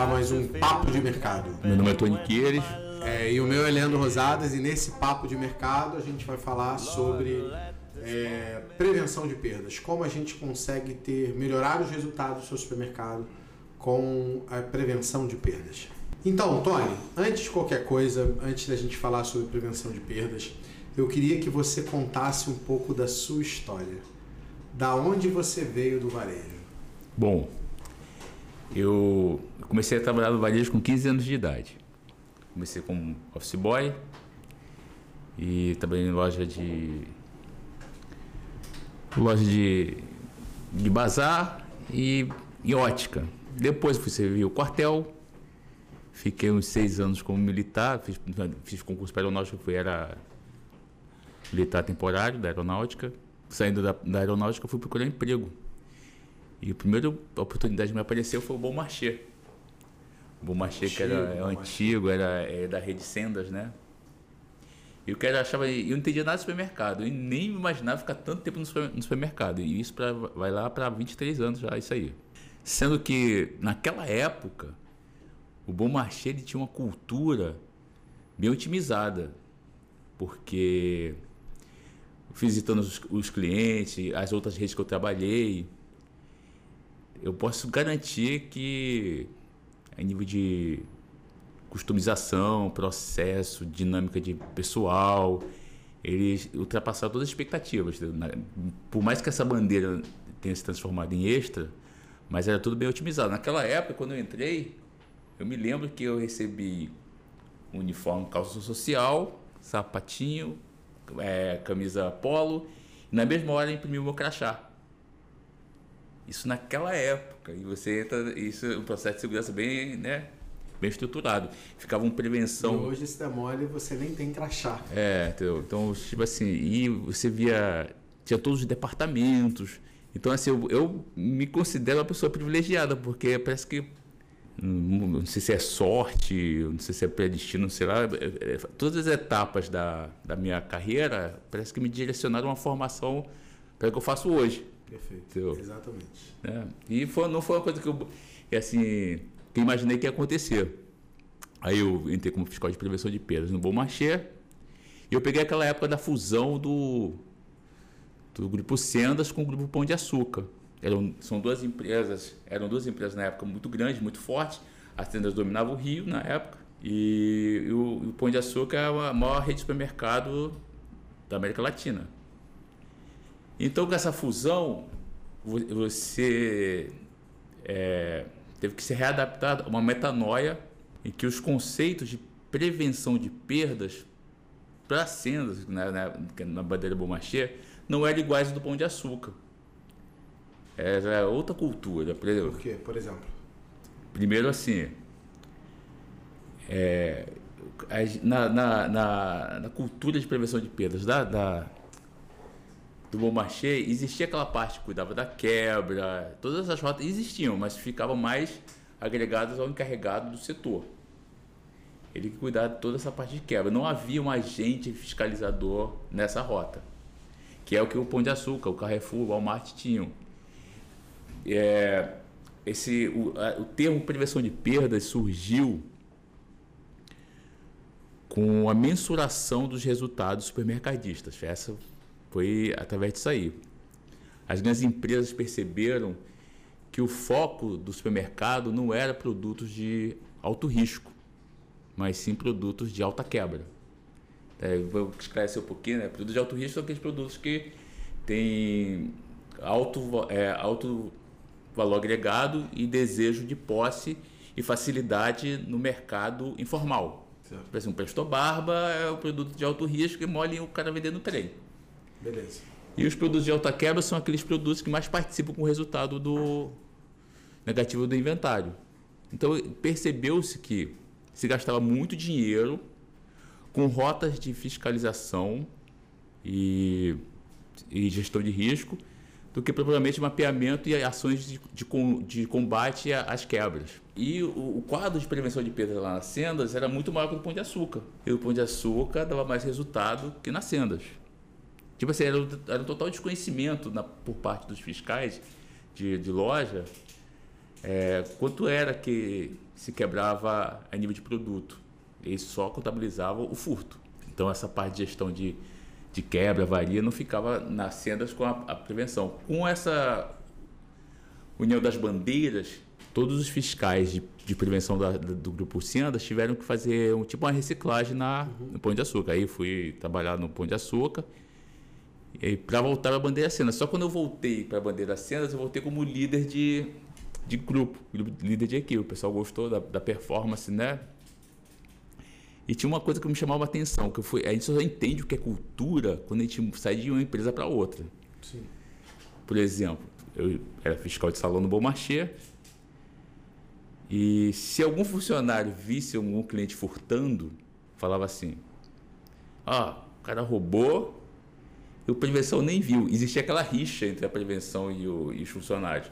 a mais um Papo de Mercado. Meu nome é Tony Queires. É, e o meu é Leandro Rosadas, e nesse Papo de Mercado a gente vai falar sobre é, prevenção de perdas. Como a gente consegue ter melhorar os resultados do seu supermercado com a prevenção de perdas. Então, Tony, antes de qualquer coisa, antes da gente falar sobre prevenção de perdas, eu queria que você contasse um pouco da sua história. Da onde você veio do varejo? Bom, eu comecei a trabalhar no varejo com 15 anos de idade. Comecei como office boy e trabalhei em loja de loja de, de bazar e, e ótica. Depois fui servir o quartel, fiquei uns seis anos como militar, fiz, fiz concurso para aeronáutica, fui era militar temporário da aeronáutica. Saindo da, da aeronáutica, fui procurar emprego. E a primeira oportunidade que me apareceu foi o Bom Marché. O Bom Marché, que era é, antigo, era é, da rede Sendas, né? E o eu achava, eu não entendia nada de supermercado, e nem imaginava ficar tanto tempo no, supermercado. E isso pra, vai lá para 23 anos já, isso aí. Sendo que naquela época, o Bom Marché ele tinha uma cultura bem otimizada, porque visitando os, os clientes, as outras redes que eu trabalhei, eu posso garantir que em nível de customização, processo, dinâmica de pessoal, eles ultrapassaram todas as expectativas. Por mais que essa bandeira tenha se transformado em extra, mas era tudo bem otimizado. Naquela época, quando eu entrei, eu me lembro que eu recebi um uniforme calça social, sapatinho, é, camisa polo, e na mesma hora imprimi o meu crachá. Isso naquela época. E você entra. Isso é um processo de segurança bem, né? Bem estruturado. Ficava uma prevenção. E hoje, se der mole, você nem tem crachá. É, entendeu? Então, tipo assim, e você via. Tinha todos os departamentos. Então, assim, eu, eu me considero uma pessoa privilegiada, porque parece que não sei se é sorte, não sei se é predestino, sei lá. É, é, todas as etapas da, da minha carreira parece que me direcionaram a uma formação para o que eu faço hoje. Perfeito. Entendeu? Exatamente. É, e foi, não foi uma coisa que eu, assim, que eu imaginei que ia acontecer. Aí eu entrei como fiscal de prevenção de perdas no Bom Marché. E eu peguei aquela época da fusão do, do grupo Sendas com o grupo Pão de Açúcar. Eram, são duas empresas, eram duas empresas na época muito grandes, muito fortes. As Sendas dominavam o Rio na época. E, e o, o Pão de Açúcar é a maior rede de supermercado da América Latina. Então, com essa fusão, você é, teve que ser readaptado a uma metanoia em que os conceitos de prevenção de perdas para sendas, né, na, na bandeira Beaumarchais, não eram iguais ao do Pão de Açúcar. Era outra cultura. Por, exemplo, por quê, por exemplo? Primeiro, assim, é, na, na, na, na, cultura de prevenção de perdas da, da do Bom Marché, existia aquela parte que cuidava da quebra, todas as rotas existiam, mas ficavam mais agregadas ao encarregado do setor. Ele que cuidava de toda essa parte de quebra. Não havia um agente fiscalizador nessa rota, que é o que o Pão de Açúcar, o Carrefour, o Walmart tinham. É, esse, o, a, o termo prevenção de perdas surgiu com a mensuração dos resultados supermercadistas. Essa foi através disso aí. As grandes empresas perceberam que o foco do supermercado não era produtos de alto risco, mas sim produtos de alta quebra. É, vou esclarecer um pouquinho, né? Produtos de alto risco são aqueles produtos que têm alto, é, alto valor agregado e desejo de posse e facilidade no mercado informal. Por exemplo, um Presto Barba é um produto de alto risco e mole o cara vendendo trem. Beleza. E os produtos de alta quebra são aqueles produtos que mais participam com o resultado do negativo do inventário. Então percebeu-se que se gastava muito dinheiro com rotas de fiscalização e, e gestão de risco do que propriamente mapeamento e ações de, de, de combate às quebras. E o, o, quadro de prevenção de perdas lá nas sendas era muito maior que o Pão de Açúcar. E o Pão de Açúcar dava mais resultado que nas sendas. Tipo assim, era, era um total desconhecimento na, por parte dos fiscais de, de loja é, quanto era que se quebrava a nível de produto. Eles só contabilizavam o furto. Então essa parte de gestão de, de quebra, varia, não ficava nas sendas com a, a prevenção. Com essa união das bandeiras, todos os fiscais de, de prevenção da, do grupo Sendas tiveram que fazer um tipo uma reciclagem na, no Pão de Açúcar. Aí fui trabalhar no Pão de Açúcar para voltar para a bandeira Sendas. Só quando eu voltei para a bandeira Sendas, eu voltei como líder de, de grupo, líder de equipe. O pessoal gostou da, da performance, né? E tinha uma coisa que me chamava a atenção, que foi, a gente só entende o que é cultura quando a gente sai de uma empresa para outra. Sim. Por exemplo, eu era fiscal de salão no Bom Marché, e se algum funcionário visse algum cliente furtando, falava assim: Ah, o cara roubou e o prevenção nem viu. Existia aquela rixa entre a prevenção e, o, e os funcionários.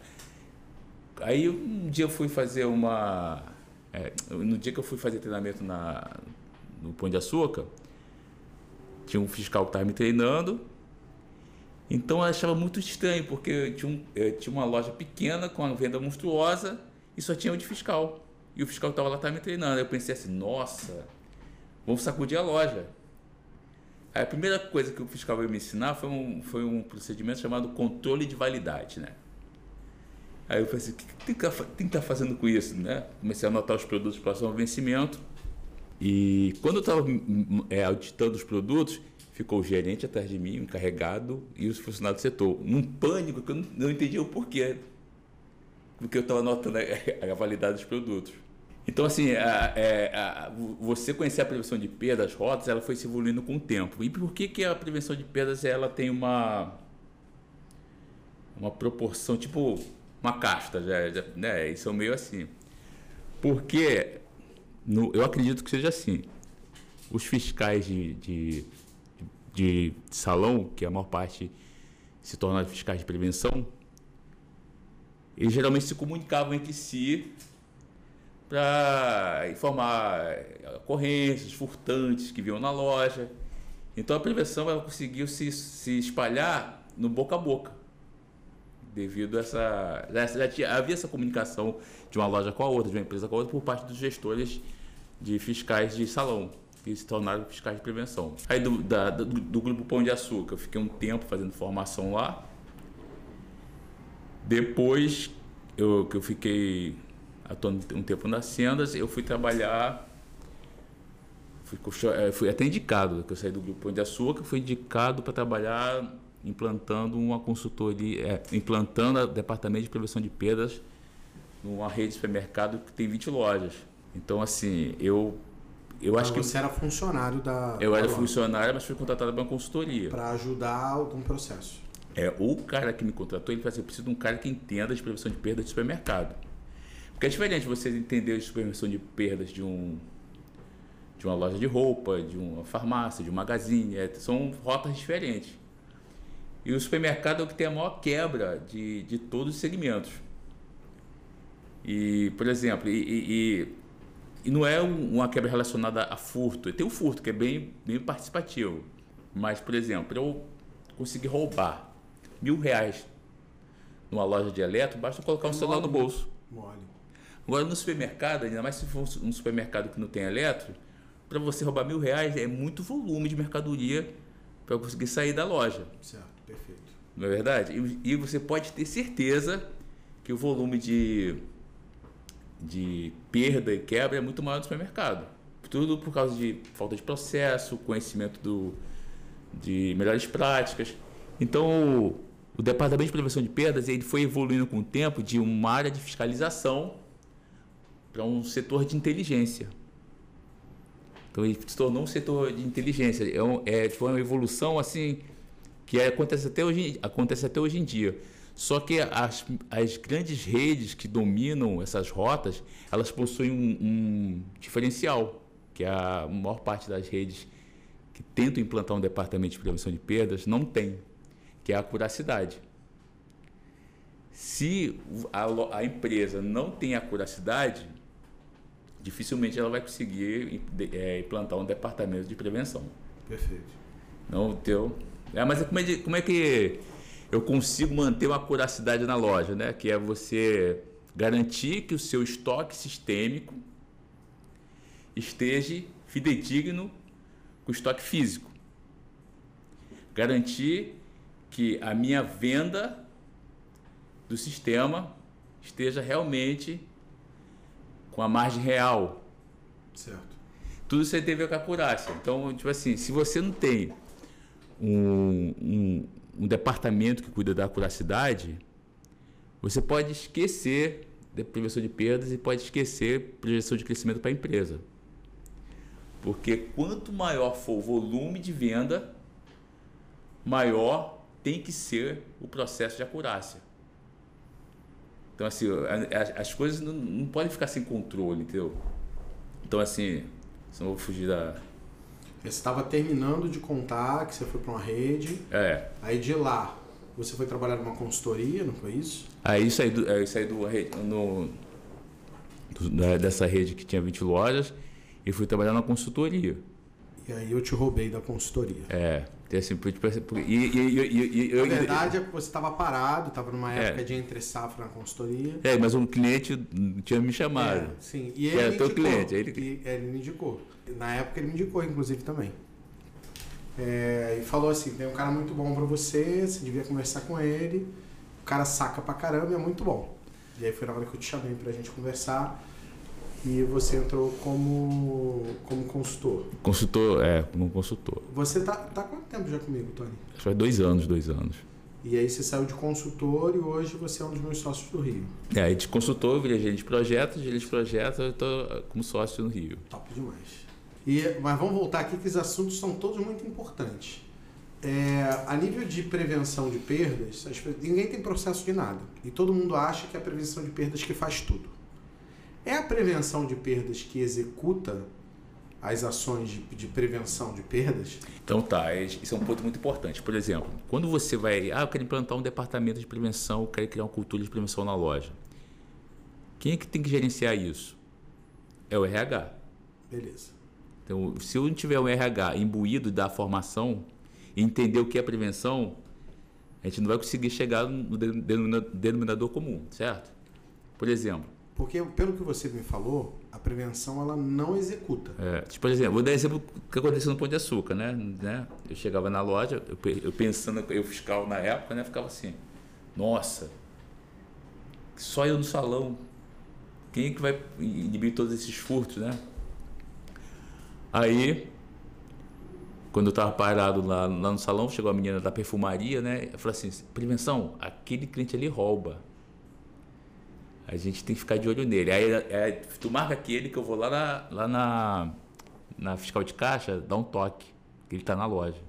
Aí um dia eu fui fazer uma. É, no dia que eu fui fazer treinamento na, no Pão de Açúcar, tinha um fiscal que estava me treinando. Então eu achava muito estranho, porque tinha, um, tinha uma loja pequena com uma venda monstruosa e só tinha o de fiscal. E o fiscal estava lá estava me treinando. Eu pensei assim, nossa, vamos sacudir a loja. A primeira coisa que o fiscal veio me ensinar foi um, foi um procedimento chamado controle de validade, né? Aí eu pensei, o que tem que estar tá fazendo com isso, né? Comecei a anotar os produtos próximos ao vencimento. E quando eu estava é, auditando os produtos, ficou o gerente atrás de mim, o encarregado e os funcionários do setor. Num pânico que eu não, não entendia o porquê porque eu estava notando a, a, validade dos produtos. Então, assim, a, é, a, você conhecer a prevenção de perdas, rotas, ela foi se evoluindo com o tempo. E por que, que a prevenção de perdas ela tem uma, uma proporção, tipo uma casta, já, já, né? Isso é meio assim. Porque no, eu acredito que seja assim. Os fiscais de, de, de salão, que a maior parte se tornaram fiscais de prevenção, eles geralmente se comunicavam entre si para informar ocorrências, furtantes que viam na loja. Então a prevenção ela conseguiu se, se espalhar no boca a boca. Devido a essa. Já tinha, havia essa comunicação de uma loja com a outra, de uma empresa com a outra, por parte dos gestores de fiscais de salão, que se tornaram fiscais de prevenção. Aí do, da, do, do grupo Pão de Açúcar, eu fiquei um tempo fazendo formação lá. Depois eu, que eu fiquei atuando um tempo nas sendas, eu fui trabalhar. Fui, eh, fui até indicado, que eu saí do grupo Pão de Açúcar, fui indicado para trabalhar implantando uma consultoria, é, implantando o departamento de prevenção de perdas numa rede de supermercado que tem 20 lojas. Então, assim, eu eu então, acho que você era funcionário da. Eu da era loja. funcionário, mas fui contratado para uma consultoria. Para ajudar algum processo. É, o cara que me contratou, ele falou assim, eu preciso de um cara que entenda de prevenção de perdas de supermercado. Porque é diferente você entender a prevenção de perdas de um de uma loja de roupa, de uma farmácia, de um magazine, é, são rotas diferentes. E o supermercado é o que tem a maior quebra de, de todos os segmentos. E, por exemplo, e, e, e não é uma quebra relacionada a furto. Tem o furto, que é bem, bem participativo. Mas, por exemplo, eu conseguir roubar mil reais numa loja de eletro, basta colocar um celular no bolso. Mole. Agora no supermercado, ainda mais se for um supermercado que não tem eletro, para você roubar mil reais é muito volume de mercadoria para conseguir sair da loja. Certo, perfeito. Não é verdade? E, e, você pode ter certeza que o volume de, de perda e quebra é muito maior no supermercado. Tudo por causa de falta de processo, conhecimento do, de melhores práticas. Então, o Departamento de Prevenção de Perdas ele foi evoluindo com o tempo de uma área de fiscalização para um setor de inteligência. Então ele se tornou um setor de inteligência. É, um, é foi uma evolução assim que acontece até hoje, acontece até hoje em dia. Só que as, as grandes redes que dominam essas rotas, elas possuem um, um diferencial, que a maior parte das redes que tentam implantar um departamento de prevenção de perdas não tem que é a curacidade. Se a, a empresa não tem a curacidade, dificilmente ela vai conseguir é, implantar um departamento de prevenção. Perfeito. Não teu. É, mas como é, como é que eu consigo manter uma curacidade na loja, né? Que é você Garantir que o seu estoque sistêmico esteja fidedigno com o estoque físico. Garantir que a minha venda do sistema esteja realmente com a margem real. Certo. Tudo isso aí tem a ver com a acurácia. Então, tipo assim, se você não tem um, um, um departamento que cuida da acuracidade, você pode esquecer da prevenção de perdas e pode esquecer projeção de crescimento para a empresa. Porque quanto maior for o volume de venda, maior tem que ser o processo de acurácia. Então, assim, as coisas não, não podem ficar sem controle, entendeu? Então, assim, se não vou fugir da. Você estava terminando de contar que você foi para uma rede. É. Aí de lá, você foi trabalhar numa consultoria, não foi isso? Aí saí do, aí saí do, no, do, dessa rede que tinha 20 lojas e fui trabalhar na consultoria. E aí eu te roubei da consultoria. É. Assim, e, e, e, Na verdade é você estava parado, estava numa é. época é. de entre safra na consultoria. É, mas um cliente tinha me chamado. É, sim, e ele era me teu indicou, cliente. Ele... ele me indicou. Na época ele me indicou, inclusive, também. É, e falou assim, tem um cara muito bom para você, você devia conversar com ele. O cara saca pra caramba e é muito bom. E aí foi na hora que eu te chamei pra gente conversar e você entrou como, como consultor. Consultor, é, como consultor. Você tá, tá há quanto tempo já comigo, Tony? Faz dois anos, dois anos. E aí você saiu de consultor e hoje você é um dos meus sócios do Rio. É, aí de consultor eu virei gerente de projetos, gerente de projetos eu estou como sócio no Rio. Top demais. E, mas vamos voltar aqui que os assuntos são todos muito importantes. É, a nível de prevenção de perdas, ninguém tem processo de nada. E todo mundo acha que é a prevenção de perdas que faz tudo. É a prevenção de perdas que executa as ações de, de, prevenção de perdas? Então tá, isso é um ponto muito importante. Por exemplo, quando você vai, ah, eu quero implantar um departamento de prevenção, eu quero criar uma cultura de prevenção na loja. Quem é que tem que gerenciar isso? É o RH. Beleza. Então, se eu não tiver um RH imbuído da formação entender o que é prevenção, a gente não vai conseguir chegar no denominador comum, certo? Por exemplo, porque, pelo que você me falou, a prevenção ela não executa. É, tipo, por exemplo, vou dar exemplo do que aconteceu no Pão de Açúcar, né? né? Eu chegava na loja, eu, eu pensando, eu fiscal na época, né? Ficava assim, nossa, só eu no salão, quem é que vai inibir todos esses furtos, né? Aí, quando eu estava parado lá, lá no salão, chegou a menina da perfumaria, né? Eu falei assim, prevenção, aquele cliente ali rouba a gente tem que ficar de olho nele. Aí é, tu marca aquele que eu vou lá na, lá na, na fiscal de caixa, dá um toque, que ele está na loja.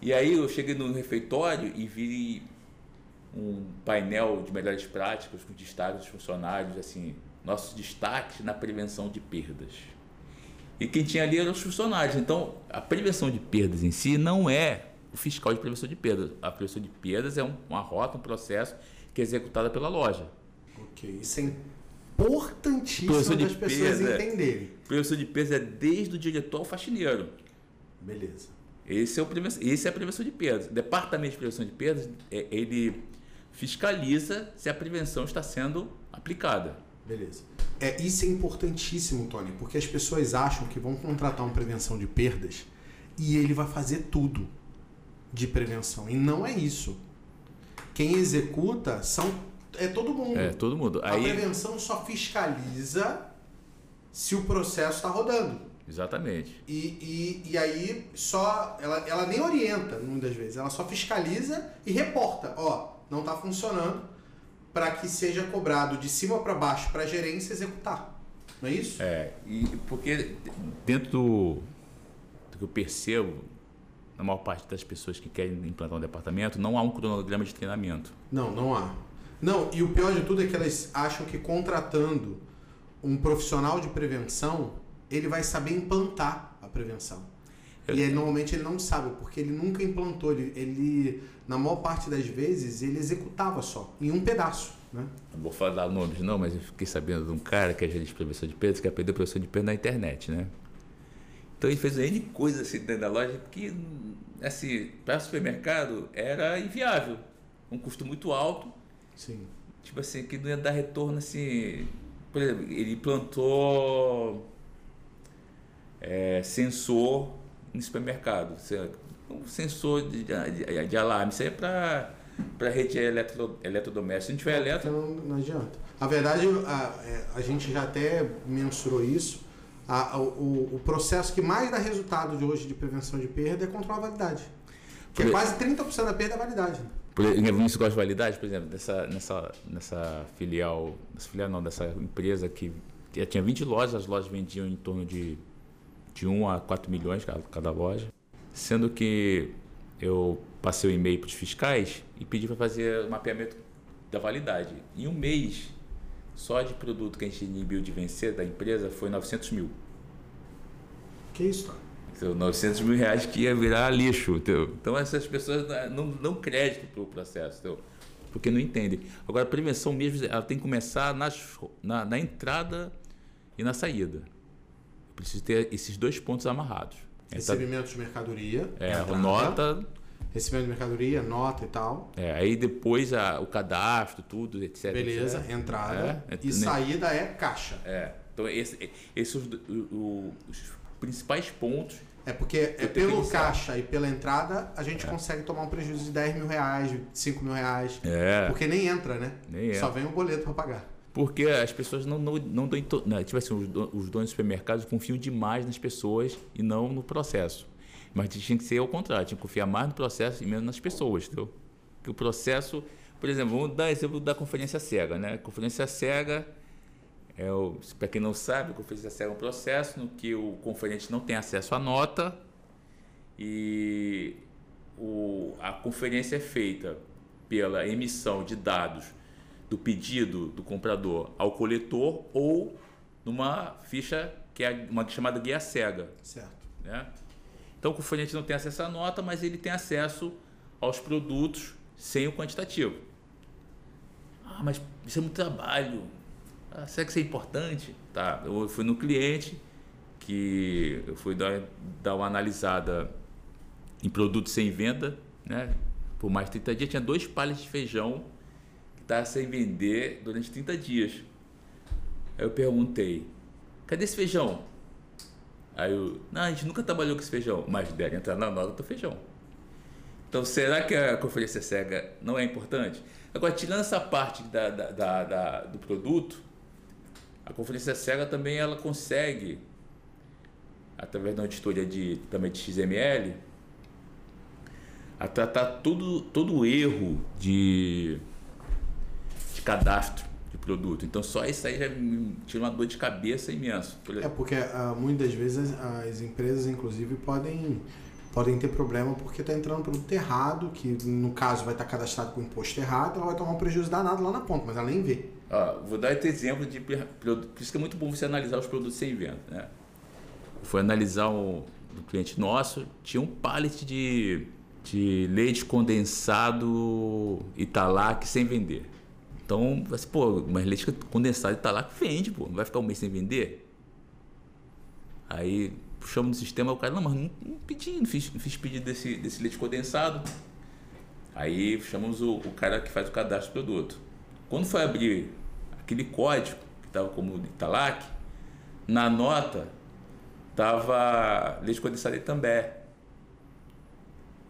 E aí eu cheguei no refeitório e vi um painel de melhores práticas com destaques dos funcionários, assim, nossos destaques na prevenção de perdas. E quem tinha ali eram os funcionários. Então, a prevenção de perdas em si não é o fiscal de prevenção de perdas. A prevenção de perdas é uma rota, um processo que é executada pela loja. Ok, isso é importantíssimo para as pessoas peso, é. entenderem. É, prevenção de peso é desde o diretor ao faxineiro. Beleza. Esse é, o, esse é a prevenção de perdas. O departamento de prevenção de perdas, é, ele fiscaliza se a prevenção está sendo aplicada. Beleza. É, isso é importantíssimo, Tony, porque as pessoas acham que vão contratar uma prevenção de perdas e ele vai fazer tudo de prevenção. E não é isso. Quem executa são é todo mundo. É, todo mundo. A prevenção só fiscaliza se o processo está rodando. Exatamente. E, e, e aí só. Ela, ela nem orienta, muitas vezes. Ela só fiscaliza e reporta. Ó, não está funcionando para que seja cobrado de cima para baixo para a gerência executar. Não é isso? É, e porque dentro do, do que eu percebo na maior parte das pessoas que querem implantar um departamento, não há um cronograma de treinamento. Não, não há. Não, e o pior de tudo é que elas acham que contratando um profissional de prevenção, ele vai saber implantar a prevenção. Eu... E ele, normalmente ele não sabe, porque ele nunca implantou. Ele, ele, na maior parte das vezes, ele executava só, em um pedaço. Né? Não vou falar nomes não, mas eu fiquei sabendo de um cara que é gerente de prevenção de perdas, que aprendeu prevenção de perdas na internet, né? Então ele fez N coisas assim dentro da loja que, assim, para o supermercado era inviável. Um custo muito alto. Sim. tipo assim, que não ia dar retorno assim. Por exemplo, ele plantou é, sensor no supermercado. Um sensor de, de, de alarme. Isso aí é para para rede eletro, eletrodoméstica. Se não tiver eletro. Não, não adianta. A verdade, a, é, a gente já até mensurou isso. A, o, o processo que mais dá resultado de hoje de prevenção de perda é controlar a validade. Que é quase 30% da perda é validade. Por exemplo, nesse negócio de validade, por exemplo, nessa, nessa, nessa filial, nessa filial não, dessa empresa que tinha 20 lojas, as lojas vendiam em torno de, de 1 a 4 milhões cada, cada loja, sendo que eu passei o e-mail para os fiscais e pedi para fazer o mapeamento da validade. Em um mês, só de produto que a gente inibiu de vencer da empresa foi 900 mil. Que isso, então, 900 mil reais que ia virar lixo. Entendeu? Então essas pessoas não dão crédito para o processo, entendeu? porque não entendem. Agora, a prevenção mesmo, ela tem que começar nas, na, na entrada e na saída. Preciso ter esses dois pontos amarrados. Recebimento de mercadoria. É, a nota. Recebimento de mercadoria, nota e tal. É, aí depois a, o cadastro, tudo, etc. Beleza, etc. entrada. É, e né? saída é caixa. É. Então, esses esse, os, os principais pontos é porque é pelo caixa e pela entrada a gente é. consegue tomar um prejuízo de 10 mil reais, de 5 mil reais. É. Porque nem entra, né? Nem Só vem o boleto para pagar. Porque as pessoas não não, não dão. Né, tipo assim, os donos de supermercados confiam demais nas pessoas e não no processo. Mas tinha que ser ao contrário, tinha que confiar mais no processo e menos nas pessoas, entendeu? Porque o processo, por exemplo, vamos dar exemplo da conferência cega, né? Conferência cega é para quem não sabe, a conferência cega é um processo no que o conferente não tem acesso à nota e o, a conferência é feita pela emissão de dados do pedido do comprador ao coletor ou numa ficha que é uma chamada guia cega. Certo. Né? Então o conferente não tem acesso à nota, mas ele tem acesso aos produtos sem o quantitativo. Ah, mas isso é muito trabalho. Ah, isso é importante? Tá, eu fui no cliente que eu fui dar, dar uma analisada em produtos sem venda, né? Por mais de 30 dias tinha dois palhas de feijão que estavam sem vender durante 30 dias. Aí eu perguntei, cadê esse feijão? Aí eu, não, a gente nunca trabalhou com esse feijão, mas deve entrar na nota do feijão. Então, será que a conferência cega não é importante? Agora, tirando essa parte da, da, da, da do produto, a conferência cega também ela consegue, através da auditoria de, também de XML, a tratar todo, todo o erro de, de cadastro de produto. Então só isso aí já me tira uma dor de cabeça imensa. É porque uh, muitas vezes as empresas, inclusive, podem, podem ter problema porque está entrando produto errado, que no caso vai estar cadastrado com imposto errado, ela vai tomar um prejuízo danado lá na ponta, mas ela nem vê. Vou dar esse exemplo de por isso que é muito bom você analisar os produtos sem venda. Né? Foi analisar um, um cliente nosso, tinha um pallet de, de leite condensado Italac sem vender. Então, assim, pô, mas leite condensado Italac vende, pô, não vai ficar um mês sem vender? Aí puxamos no sistema, o cara, não, mas não, não pedi, não fiz, não fiz pedido desse, desse leite condensado. Aí chamamos o, o cara que faz o cadastro do produto. Quando foi abrir aquele código que estava como Italac, na nota estava leite condensado também.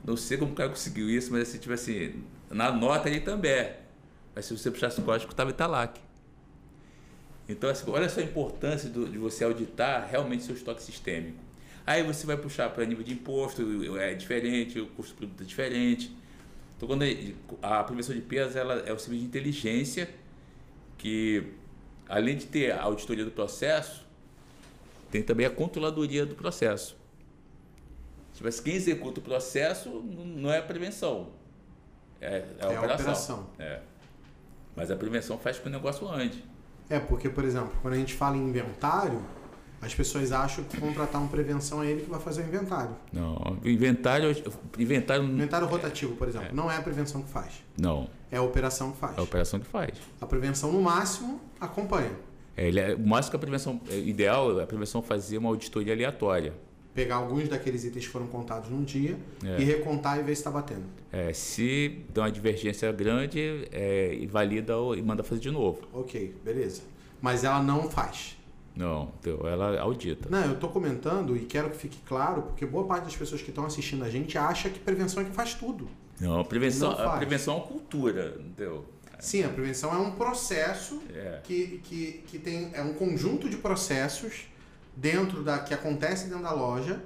Não sei como o cara conseguiu isso, mas assim, tipo assim, na nota ele também. Mas se você puxasse o código, estava Italac. Então, assim, olha só a importância do, de você auditar realmente seu estoque sistêmico. Aí você vai puxar para nível de imposto, é diferente, o custo do produto é diferente. Então, quando a prevenção de perdas ela é o serviço de inteligência que, além de ter a auditoria do processo, tem também a controladoria do processo. Mas quem executa o processo não é a prevenção, é, é a é operação. A operação. É. Mas a prevenção faz com que o negócio ande. É, porque, por exemplo, quando a gente fala em inventário, as pessoas acham que contratar um prevenção é ele que vai fazer o inventário. Não, inventário. Inventário, inventário rotativo, por exemplo, é. não é a prevenção que faz. Não. É a operação que faz. É a operação que faz. A prevenção, no máximo, acompanha. É, ele é, o máximo que a prevenção. É, ideal a prevenção fazer uma auditoria aleatória. pegar alguns daqueles itens que foram contados num dia É. e recontar e ver se está batendo. É, se dá uma divergência grande, é, invalida o- e manda fazer de novo. Ok, beleza. Mas ela não faz. Não, ela audita. Não, eu tô comentando e quero que fique claro, porque boa parte das pessoas que estão assistindo a gente acha que prevenção é que faz tudo. Não, prevenção, Não a prevenção é uma cultura, entendeu? Sim, a prevenção é um processo É. que, que, que tem é um conjunto de processos dentro da que acontece dentro da loja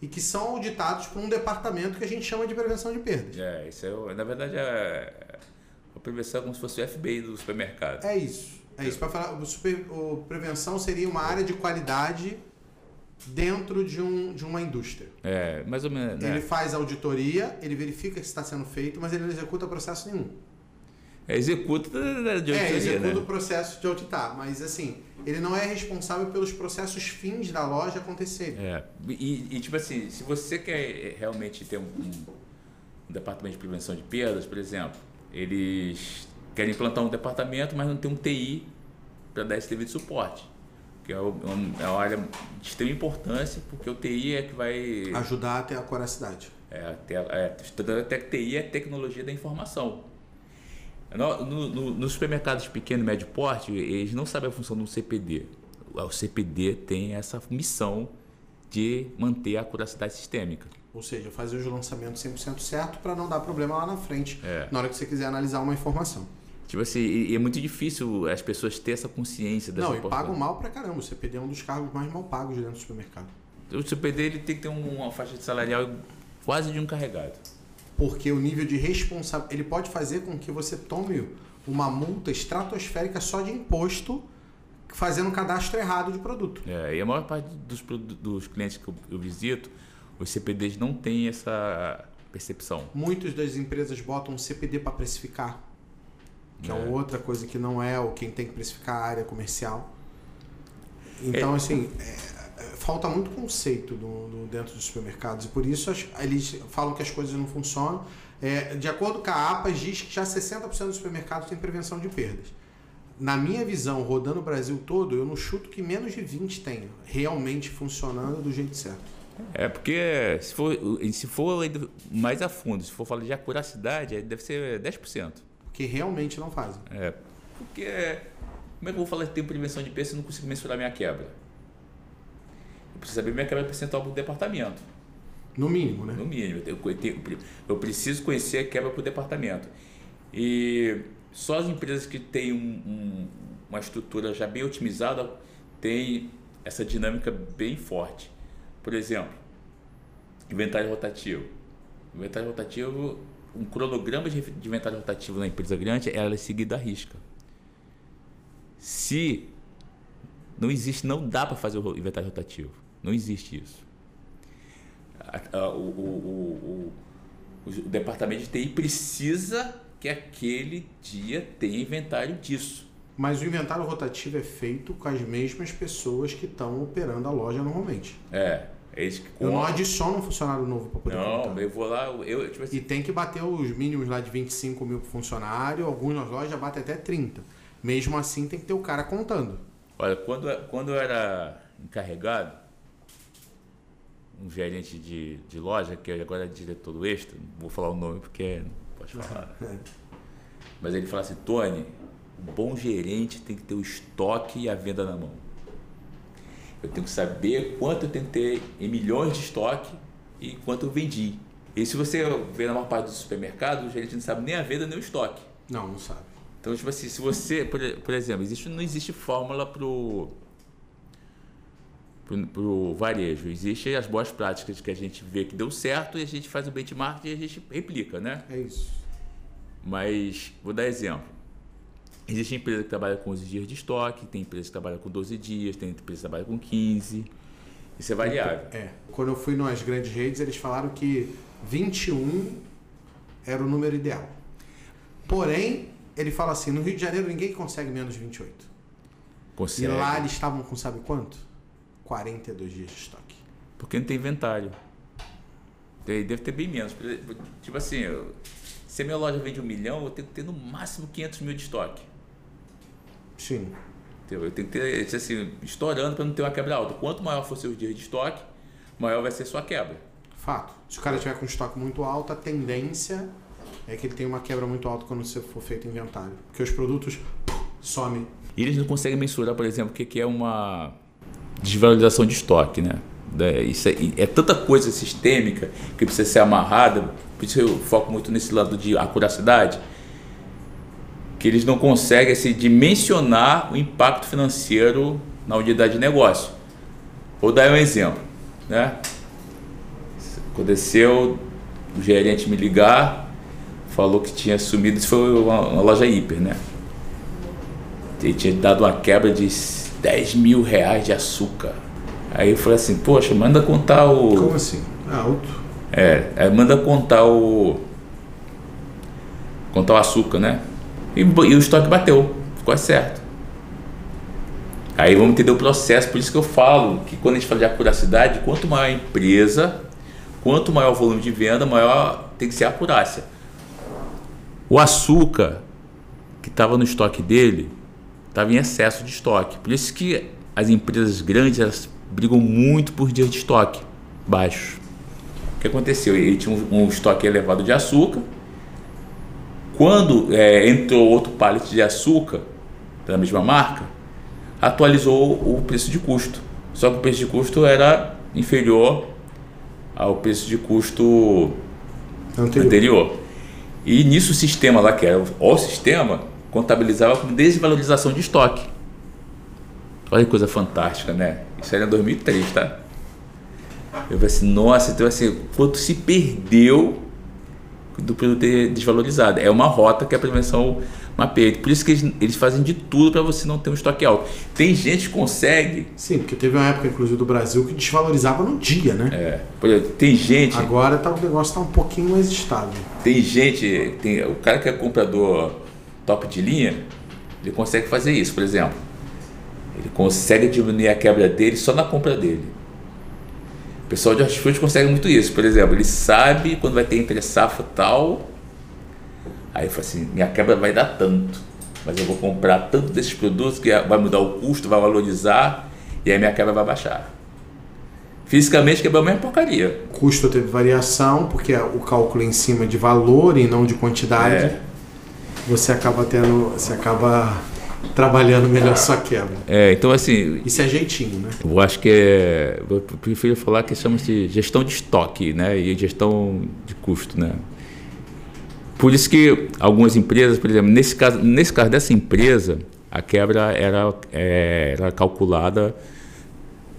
e que são auditados por um departamento que a gente chama de prevenção de perdas. É, isso é, na verdade, é, a prevenção é como se fosse o FBI do supermercado. É isso. É isso. Para falar, o, super, o prevenção seria uma área de qualidade dentro de, um, de uma indústria. É, mais ou menos. né? Ele faz auditoria, ele verifica que está sendo feito, mas ele não executa processo nenhum. É, executa de É, auditoria, executa né? o processo de auditar, mas assim, ele não é responsável pelos processos fins da loja acontecerem. É, e, e, tipo assim, se você quer realmente ter um, um- um departamento de prevenção de perdas, por exemplo, eles querem implantar um departamento, mas não tem um TI para dar esse devido suporte. Que é, é é uma área de extrema importância, porque o TI é que vai. Ajudar a ter a coracidade. É, a te- é, até que TI é tecnologia da informação. No, no- no- nos supermercados pequeno e médio porte, eles não sabem a função do CPD. O CPD tem essa missão de manter a curacidade sistêmica. Ou seja, fazer os lançamentos 100% certo para não dar problema lá na frente, É. na hora que você quiser analisar uma informação. Tipo assim, e, é muito difícil as pessoas terem essa consciência dessa não, e pagam mal pra caramba. O CPD é um dos cargos mais mal pagos dentro do supermercado. O CPD ele tem que ter um- uma faixa de salarial quase de um carregado. Porque o nível de responsabilidade. Ele pode fazer com que você tome uma multa estratosférica só de imposto fazendo um cadastro errado de produto. É, e a maior parte dos, dos clientes que eu, eu visito, os CPDs não têm essa percepção. Muitas das empresas botam CPD para precificar, que é. É. outra coisa que não é o quem tem que precificar a área comercial. Então, É. assim, é, é, falta muito conceito no, no- dentro dos supermercados e por isso as- eles falam que as coisas não funcionam. É, de acordo com a APAS, diz que já 60% dos supermercados têm prevenção de perdas. Na minha visão, rodando o Brasil todo, eu não chuto que menos de 20 tenham realmente funcionando do jeito certo. É porque se for, se for mais a fundo, se for falar de acuracidade, deve ser 10%. Porque realmente não fazem. É, porque como é que eu vou falar que tem prevenção de perda se eu não consigo mensurar minha quebra? Eu preciso saber minha quebra percentual para o departamento. No mínimo, né? No mínimo, eu, eu tenho- eu preciso conhecer a quebra para o departamento. E só as empresas que têm um- um- uma estrutura já bem otimizada têm essa dinâmica bem forte. Por exemplo, inventário rotativo. Inventário rotativo, um cronograma de inventário rotativo na empresa grande, ela é seguida à risca. Se não existe, não dá para fazer o inventário rotativo. Não existe isso. O- o- o- o departamento de TI precisa que aquele dia tenha inventário disso. Mas o inventário rotativo é feito com as mesmas pessoas que estão operando a loja normalmente. É, é isso que Eu não adiciono um funcionário novo para poder Não, eu vou lá, eu, tipo assim, E tem que bater os mínimos lá de 25 mil por funcionário, algumas lojas já batem até 30. Mesmo assim, tem que ter o cara contando. olha, quando, quando eu era encarregado, um gerente de, de loja, que agora é diretor do Extra, não vou falar o nome porque não pode falar. Mas ele fala assim, Tony, um bom gerente tem que ter o estoque e a venda na mão. Eu tenho que saber quanto eu tenho que ter em milhões de estoque e quanto eu vendi. E se você vê na maior parte dos supermercados, o gerente não sabe nem a venda nem o estoque. Não, não sabe. Então, tipo assim, se você, por, por exemplo, existe, não existe fórmula pro, pro, pro varejo. Existem as boas práticas que a gente vê que deu certo e a gente faz o benchmark e a gente replica, né? É isso. Mas, vou dar exemplo. Existe empresa que trabalha com 11 dias de estoque, tem empresa que trabalha com 12 dias, tem empresa que trabalha com 15. Isso é variável. É. Quando eu fui nas grandes redes, eles falaram que 21 era o número ideal. Porém, ele fala assim, no Rio de Janeiro ninguém consegue menos de 28. Consegue. E lá eles estavam com sabe quanto? 42 dias de estoque. Porque não tem inventário. Deve ter bem menos. Tipo assim, eu- se a minha loja vende um milhão, eu tenho que ter no máximo 500 mil de estoque. Sim. Entendeu? Eu tenho que ter, assim, estourando para não ter uma quebra alta. Quanto maior for seus dias de estoque, maior vai ser sua quebra. Fato. Se o cara tiver com estoque muito alto, a tendência é que ele tenha uma quebra muito alta quando você for feito inventário. Porque os produtos somem. E eles não conseguem mensurar, por exemplo, o que é uma desvalorização de estoque, né? Isso é, é, tanta coisa sistêmica que precisa ser amarrada, por isso eu foco muito nesse lado de acuracidade, que eles não conseguem assim, dimensionar o impacto financeiro na unidade de negócio. Vou dar um exemplo. Né? Aconteceu o gerente me ligar, falou que tinha sumido, isso foi uma, uma loja hiper, né? Ele tinha dado uma quebra de 10 mil reais de açúcar. Aí eu falei assim, poxa, manda contar o. Como assim? Alto. É, aí manda contar o. Contar o açúcar, né? E, e o estoque bateu, ficou certo. Aí vamos entender o processo, por isso que eu falo que quando a gente fala de acuracidade, quanto maior a empresa, quanto maior o volume de venda, maior tem que ser a acurácia. O açúcar que estava no estoque dele estava em excesso de estoque. Por isso que as empresas grandes elas brigam muito por dias de estoque baixos. O que aconteceu? Ele tinha um, um estoque elevado de açúcar. Quando é, entrou outro pallet de açúcar da mesma marca, atualizou o preço de custo. Só que o preço de custo era inferior ao preço de custo anterior. anterior. E nisso o sistema lá, que era o sistema, contabilizava como desvalorização de estoque. Olha que coisa fantástica, né? Isso era em 2003, tá? Eu falei assim, nossa, então assim, quanto se perdeu do produto ter desvalorizado. É uma rota que a prevenção mapeia. Por isso que eles, eles fazem de tudo para você não ter um estoque alto. Tem gente que consegue. Sim, porque teve uma época, inclusive, do Brasil que desvalorizava no dia, né? É. Exemplo, tem gente. Agora tá, o negócio está um pouquinho mais estável. Tem gente, tem, o cara que é comprador top de linha, ele consegue fazer isso, por exemplo. Ele consegue diminuir a quebra dele só na compra dele. O pessoal de hortifruti consegue muito isso. Por exemplo, ele sabe quando vai ter entre safra tal. Aí ele fala assim: minha quebra vai dar tanto, mas eu vou comprar tanto desses produtos que vai mudar o custo, vai valorizar e aí minha quebra vai baixar. Fisicamente quebrou a mesma porcaria. Custo teve variação, porque o cálculo é em cima de valor e não de quantidade. É. Você acaba tendo. Você acaba trabalhando melhor sua quebra. É, então assim. Isso é jeitinho, né? Eu acho que é. Eu prefiro falar que chama-se gestão de estoque, né? E gestão de custo, né? Por isso que algumas empresas, por exemplo, nesse caso, nesse caso dessa empresa, a quebra era, é, era calculada,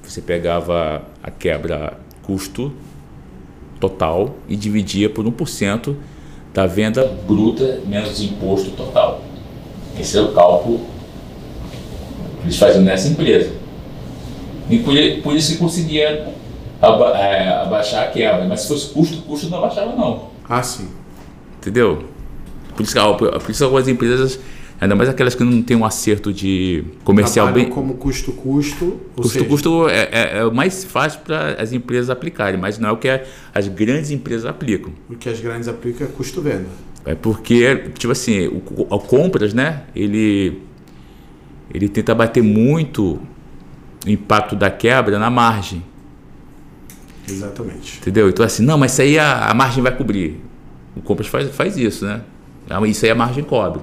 você pegava a quebra custo total e dividia por 1% da venda bruta menos imposto total. Esse é o cálculo que eles faziam nessa empresa. E por, por isso que conseguia aba, é, abaixar a quebra. Mas se fosse custo, custo não abaixava não. Ah, sim. Entendeu? Por isso que, por isso algumas empresas ainda mais aquelas que não tem um acerto de comercial Trabalham bem. como custo-custo. Custo-custo é, é, é, o mais fácil para as empresas aplicarem, mas não é o que as grandes empresas aplicam. O que as grandes aplicam é custo-venda. É porque, tipo assim, o, o, compras, né? Ele, ele tenta bater muito o impacto da quebra na margem. Exatamente. Entendeu? Então, assim, não, mas isso aí a, a margem vai cobrir. O compras faz, faz isso, né? Ah, isso aí a margem cobre.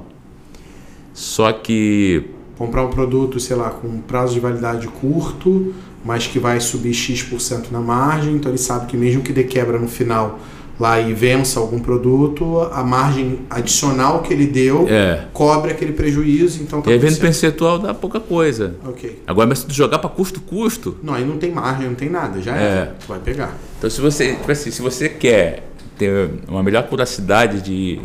Só que. Comprar um produto, sei lá, com um prazo de validade curto, mas que vai subir X% na margem, então ele sabe que mesmo que dê quebra no final lá e vença algum produto, a margem adicional que ele deu é. cobre aquele prejuízo. Então tá e aí vendo percentual dá pouca coisa. Ok. Agora, mas se tu jogar para custo-custo. Não, aí não tem margem, não tem nada, já é. é. Tu vai pegar. Então, se você, tipo assim, se você quer ter uma melhor curacidade de,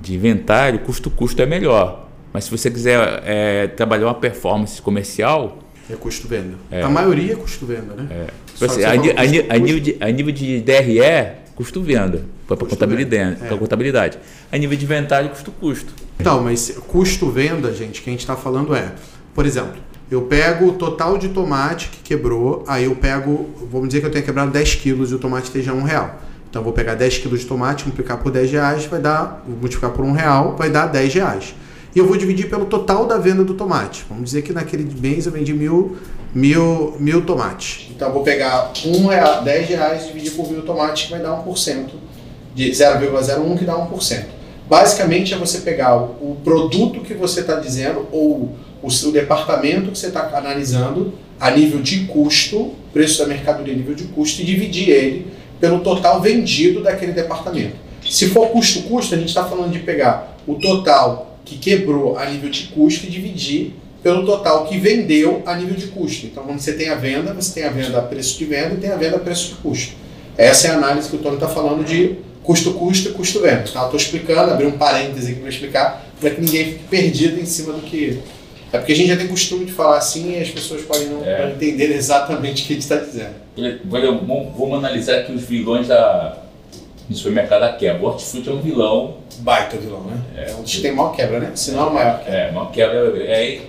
de inventário, custo-custo é melhor. Mas se você quiser é, trabalhar uma performance comercial. É custo-venda. É. A maioria é custo-venda, né? É. Tipo assim, a, a, a, nível de, a nível de DRE, custo-venda, para contabilidade, é. contabilidade. A nível de inventário, custo-custo. Então, mas custo-venda, gente, que a gente está falando é, por exemplo, eu pego o total de tomate que quebrou, aí eu pego, vamos dizer que eu tenha quebrado 10 quilos e o tomate esteja um real. Então eu vou pegar 10 quilos de tomate, multiplicar por 10 reais, vai dar, multiplicar por um real, vai dar 10 reais. E eu vou dividir pelo total da venda do tomate. Vamos dizer que naquele mês eu vendi mil mil, mil tomates. Então eu vou pegar um real, 10 reais e dividir por mil tomates, que vai dar 1%, de 0,01 que dá 1%. Basicamente é você pegar o, o produto que você está dizendo ou o, o departamento que você está analisando a nível de custo, preço da mercadoria a nível de custo, e dividir ele pelo total vendido daquele departamento. Se for custo-custo, a gente está falando de pegar o total que quebrou a nível de custo e dividir pelo total que vendeu a nível de custo. Então, quando você tem a venda, você tem a venda a preço de venda e tem a venda a preço de custo. Essa é a análise que o Tony está falando de custo-custo e custo-venda. Tá? Estou explicando, abri um parêntese aqui para explicar, para que ninguém fique perdido em cima do que. É porque a gente já tem costume de falar assim e as pessoas podem não é. entender exatamente o que a gente está dizendo. Vamos analisar aqui os vilões da, no supermercado da quebra. O hortifruti é um vilão. Baita vilão, né? É, um tem maior quebra, né? Se não, a maior quebra. É, maior quebra. É,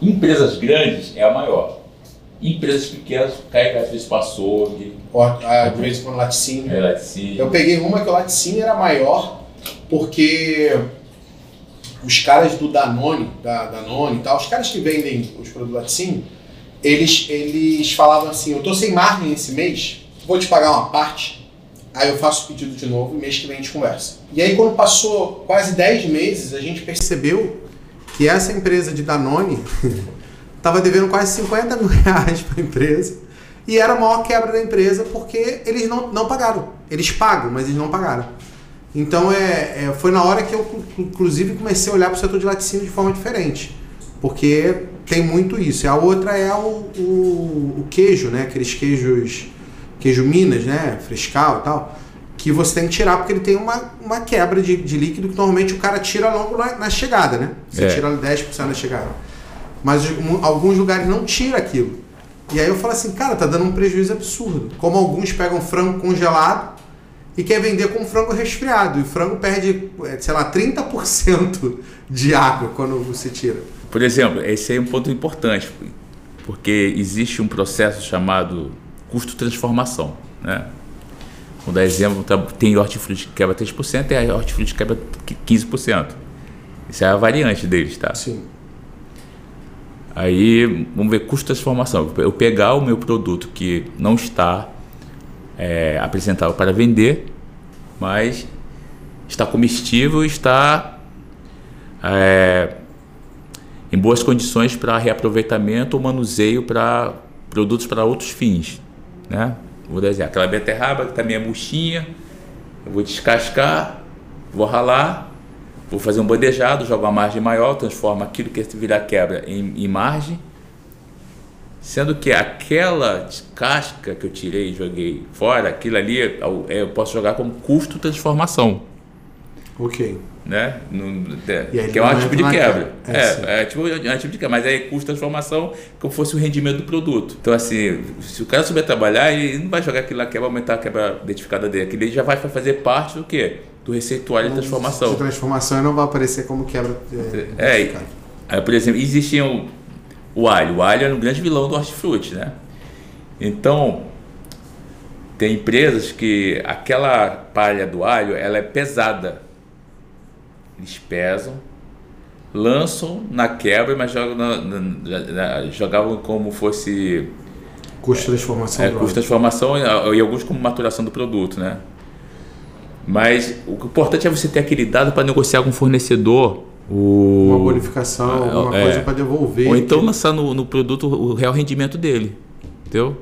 empresas grandes é a maior. Empresas pequenas cai às vezes passou. Às vezes com laticínio. É, laticínio. Eu peguei uma que o laticínio era maior porque os caras do Danone, da Danone e tal, os caras que vendem os produtos laticínio, eles, eles falavam assim, eu tô sem margem esse mês, vou te pagar uma parte Aí eu faço o pedido de novo e mês que vem a gente conversa. E aí quando passou quase 10 meses, a gente percebeu que essa empresa de Danone estava devendo quase 50 mil reais para a empresa. E era a maior quebra da empresa porque eles não, não pagaram. Eles pagam, mas eles não pagaram. Então é, é foi na hora que eu, inclusive, comecei a olhar para o setor de laticínio de forma diferente. Porque tem muito isso. A outra é o, o, o queijo, né? Aqueles queijos queijo Minas, né, frescal e tal, que você tem que tirar porque ele tem uma, uma quebra de, de líquido que normalmente o cara tira logo na, na chegada, né? Você é. tira 10% na chegada. Mas um, alguns lugares não tira aquilo. E aí eu falo assim, cara, tá dando um prejuízo absurdo. Como alguns pegam frango congelado e quer vender com frango resfriado. E o frango perde, é, sei lá, 30% de água quando você tira. Por exemplo, esse é um ponto importante, porque existe um processo chamado custo-transformação. Né? Vou dar exemplo, tem hortifruti que quebra 3% e a hortifruti que quebra 15%. Isso é a variante deles, tá? Sim. Aí, vamos ver custo-transformação. Eu pegar o meu produto que não está é, apresentável para vender, mas está comestível e está é, em boas condições para reaproveitamento ou manuseio para produtos para outros fins. Né? Vou exemplo, aquela beterraba que está minha murchinha, eu vou descascar, vou ralar, vou fazer um bandejado, jogo uma margem maior, transformo aquilo que virar quebra em, em margem, sendo que aquela casca que eu tirei e joguei fora, aquilo ali eu, eu posso jogar como custo transformação. Ok né? No, é, que é um tipo de quebra. É, é, é, tipo, é tipo de quebra, mas aí custa transformação como fosse o rendimento do produto. Então, assim, se o cara souber trabalhar, ele não vai jogar aquilo lá que vai aumentar a quebra identificada dele. Aquilo já vai fazer parte do quê? Do receituário de transformação. De transformação não vai aparecer como quebra. É, é por exemplo, existia o, o alho. O alho era um grande vilão do hortifruti, né? Então, tem empresas que aquela palha do alho ela é pesada eles pesam, lançam na quebra, mas jogam na, na, na, jogavam como fosse. Custo de transformação. É, custo de transformação e, e alguns como maturação do produto, né? Mas o importante é você ter aquele dado para negociar com o fornecedor. O... Uma bonificação, é, alguma é, coisa para devolver. Ou então que... lançar no, no, produto o real rendimento dele. Entendeu?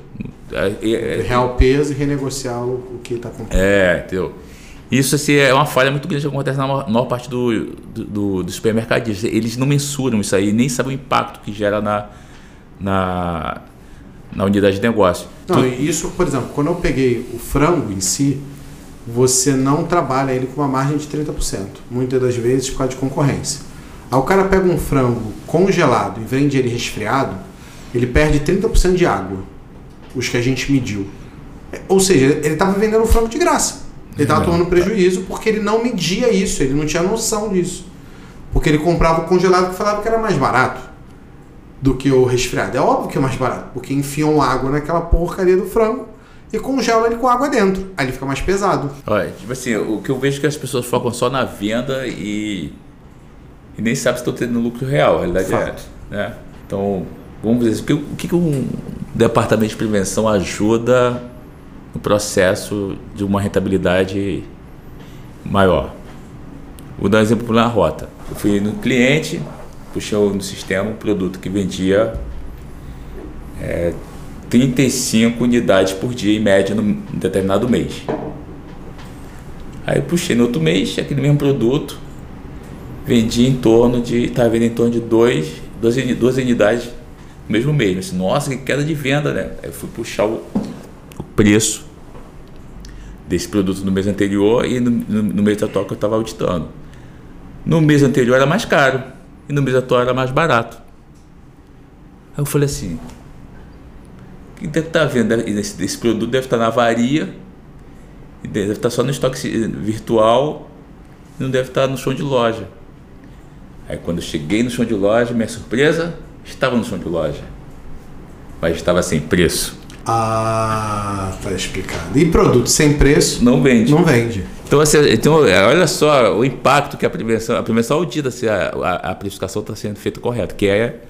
É, é, real peso e renegociar o, o que está comprando. É, entendeu? Isso assim, é uma falha muito grande que acontece na maior, maior parte do, do, do, do. Eles não mensuram isso aí, nem sabem o impacto que gera na, na, na unidade de negócio. Não, isso, por exemplo, quando eu peguei o frango em si, você não trabalha ele com uma margem de 30%, muitas das vezes por causa de concorrência. Aí o cara pega um frango congelado e vende ele resfriado, ele perde 30% de água, os que a gente mediu. Ou seja, ele estava vendendo o frango de graça. Ele estava tomando prejuízo porque ele não media isso, ele não tinha noção disso. Porque ele comprava o congelado que falava que era mais barato do que o resfriado. É óbvio que é mais barato, porque enfiam água naquela porcaria do frango e congelam ele com água dentro. Aí ele fica mais pesado. Olha, tipo assim, o que eu vejo é que as pessoas focam só na venda e, e nem sabem se estão tendo lucro real, a realidade é Fato. é. Né? Então, vamos dizer, assim, o que, o que um departamento de prevenção ajuda no processo de uma rentabilidade maior? Vou dar um exemplo na rota. Eu fui no cliente, puxei no sistema um produto que vendia é, 35 unidades por dia em média num determinado mês. Aí puxei no outro mês aquele mesmo produto, vendi em torno de. Estava vendendo em torno de 2, 12, 12 unidades no mesmo mês. Nossa, que queda de venda, né? Aí fui puxar o preço desse produto no mês anterior e no, no, no mês atual que eu estava auditando. No mês anterior era mais caro e no mês atual era mais barato. Aí eu falei assim, que deve estar tá vendo? Esse, esse produto deve estar tá na avaria, deve estar tá só no estoque virtual, não deve estar no chão de loja. Aí quando eu cheguei no chão de loja, minha surpresa, estava no chão de loja, mas estava sem preço. Ah, tá explicado. E produto sem preço? Não vende. Não vende. Então, assim, então, é, olha só o impacto que a prevenção, a prevenção audita se a, a, a precificação está sendo feita correta, que é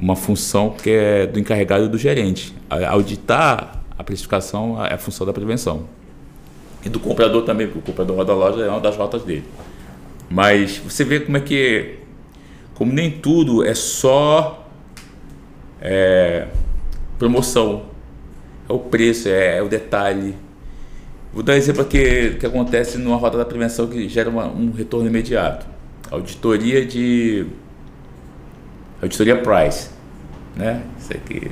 uma função que é do encarregado e do gerente. Auditar a precificação é a função da prevenção. E do comprador também, porque o comprador roda a loja é uma das rotas dele. Mas você vê como é que, como nem tudo é só é, promoção, é o preço, é, é, o detalhe. Vou dar um exemplo aqui que acontece numa rota da prevenção que gera uma, um retorno imediato. Auditoria de auditoria price, né? Isso aqui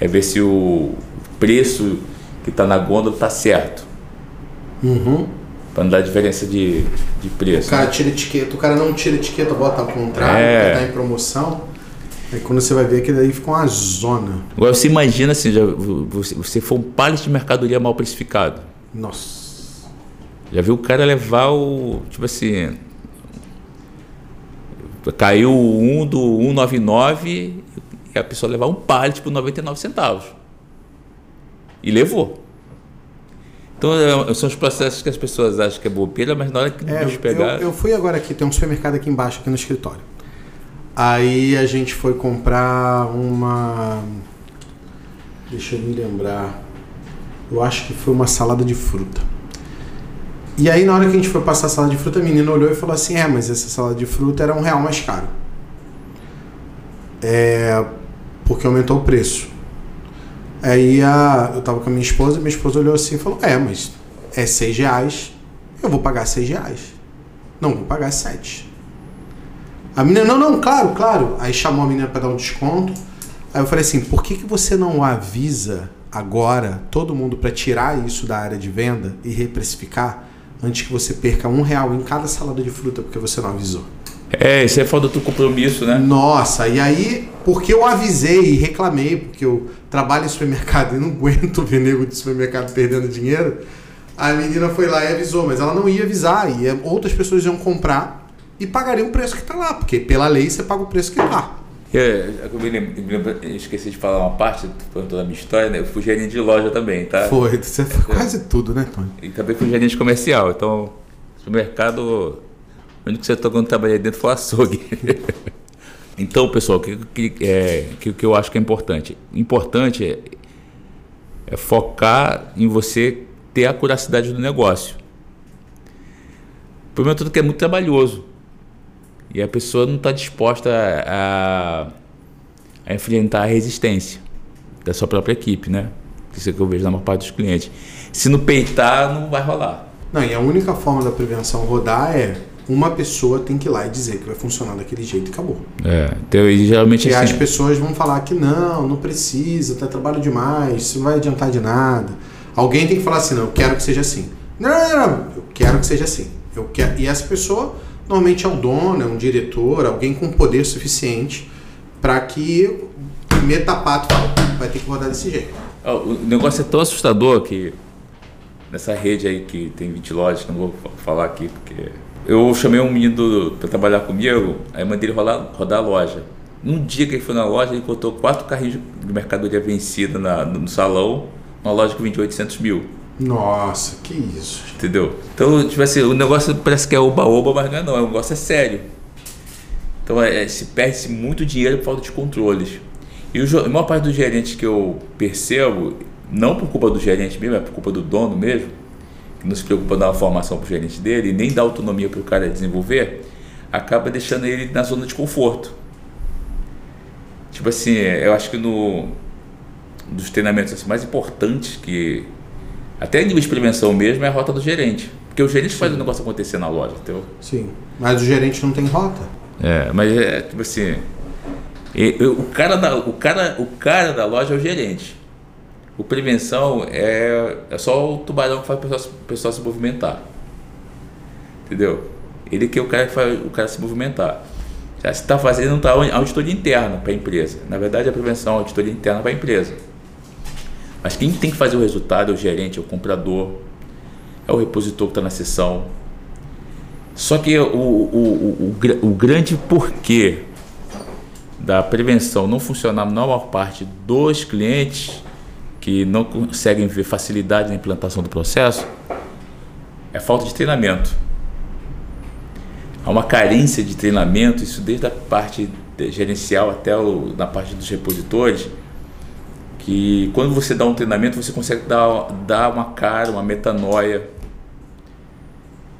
é ver se o preço que está na gôndola está certo. Uhum. Para não dar diferença de, de preço. O cara tira etiqueta, o cara não tira etiqueta, bota ao contrário, é. tá em promoção. Aí quando você vai ver que daí fica uma zona. Agora você imagina assim, já, você, você for um pallet de mercadoria mal precificado. Nossa. Já viu o cara levar o. Tipo assim. Caiu um do 199 e a pessoa levar um pallet por 99 centavos. E levou. Então é, são os processos que as pessoas acham que é bobeira, mas na hora que é, pegar. Eu, eu fui agora aqui, tem um supermercado aqui embaixo, aqui no escritório. Aí a gente foi comprar uma. Deixa eu me lembrar. Eu acho que foi uma salada de fruta. E aí, na hora que a gente foi passar a salada de fruta, a menina olhou e falou assim: É, mas essa salada de fruta era um real mais caro. É. Porque aumentou o preço. Aí a, eu tava com a minha esposa, minha esposa olhou assim e falou: É, mas é seis reais, eu vou pagar seis reais. Não, vou pagar sete. A menina, não, não, claro, claro. Aí chamou a menina para dar um desconto. Aí eu falei assim: por que, que você não avisa agora todo mundo para tirar isso da área de venda e reprecificar antes que você perca um real em cada salada de fruta porque você não avisou? É, isso é falta do compromisso, né? Nossa, e aí, porque eu avisei e reclamei, porque eu trabalho em supermercado e não aguento ver nego de supermercado perdendo dinheiro, a menina foi lá e avisou, mas ela não ia avisar, e outras pessoas iam comprar e pagariam o preço que está lá, porque pela lei você paga o preço que está. É, eu, me lembro, eu esqueci de falar uma parte da minha história, né? Eu fui gerente de loja também, tá? Foi, você foi quase tudo, né, Tony? E também fui gerente comercial, então, supermercado o único setor que eu não trabalhei dentro foi o açougue. então, pessoal, o que, que, é, que, que eu acho que é importante? Importante é, é focar em você ter a curacidade do negócio. O problema é tudo que é muito trabalhoso. E a pessoa não está disposta a, a, enfrentar a resistência da sua própria equipe, né? Isso é que eu vejo na maior parte dos clientes. Se não peitar, não vai rolar. Não, e a única forma da prevenção rodar é uma pessoa tem que ir lá e dizer que vai funcionar daquele jeito e acabou. É, então, e geralmente e assim... as pessoas vão falar que não, não precisa, tá trabalho demais, isso não vai adiantar de nada. Alguém tem que falar assim, não, eu quero que seja assim. Não, não, não, não eu quero que seja assim. Eu quero... E essa pessoa normalmente é um dono, é um diretor, alguém com poder suficiente para que metapato vai ter que rodar desse jeito. O negócio é tão assustador que nessa rede aí que tem 20 lojas, que eu não vou falar aqui porque eu chamei um menino para trabalhar comigo, aí mandei ele rodar, rodar a loja. Num dia que ele foi na loja, ele botou quatro carrinhos de mercadoria vencida na, no salão, uma loja que vendia 800 mil. Nossa, que isso. Entendeu? Então, tipo assim, o negócio parece que é oba-oba, mas não é não, o negócio é sério. Então, é, é se perde-se muito dinheiro por falta de controles. E o, a maior parte dos gerentes que eu percebo, não por culpa do gerente mesmo, é por culpa do dono mesmo, que não se preocupa dar uma formação para o gerente dele e nem dá autonomia para o cara desenvolver, acaba deixando ele na zona de conforto. Tipo assim, eu acho que no dos treinamentos assim, mais importantes que até nível de prevenção mesmo é a rota do gerente. Porque o gerente Sim. faz o negócio acontecer na loja, entendeu? Sim. Mas o gerente não tem rota. É, mas é tipo assim. O cara, da, o, cara, o cara da loja é o gerente. O prevenção é, é só o tubarão que faz o pessoal, o pessoal se movimentar. Entendeu? Ele que é o cara que faz o cara se movimentar. Já se está fazendo tá auditoria interna para a empresa. Na verdade, a prevenção é auditoria interna para a empresa. Mas quem tem que fazer o resultado é o gerente, é o comprador, é o repositor que está na sessão. Só que o, o, o, o grande porquê da prevenção não funcionar na maior parte dos clientes que não conseguem ver facilidade na implantação do processo é falta de treinamento. Há uma carência de treinamento, isso desde a parte gerencial até o, na parte dos repositores, que quando você dá um treinamento você consegue dar, dar uma cara, uma metanoia.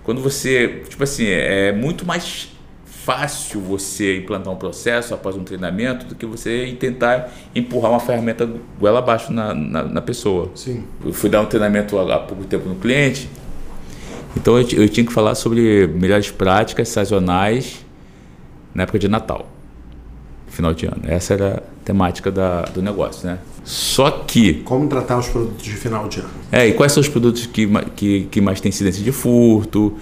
Quando você, tipo assim, é muito mais fácil você implantar um processo após um treinamento do que você tentar empurrar uma ferramenta goela abaixo na, na, na, pessoa. Sim. Eu fui dar um treinamento há, há pouco tempo no cliente, então eu, eu tinha que falar sobre melhores práticas sazonais na época de Natal, final de ano. Essa era a temática da, do negócio, né? Só que. Como tratar os produtos de final de ano? É, e quais são os produtos que, que, que mais têm incidência de furto,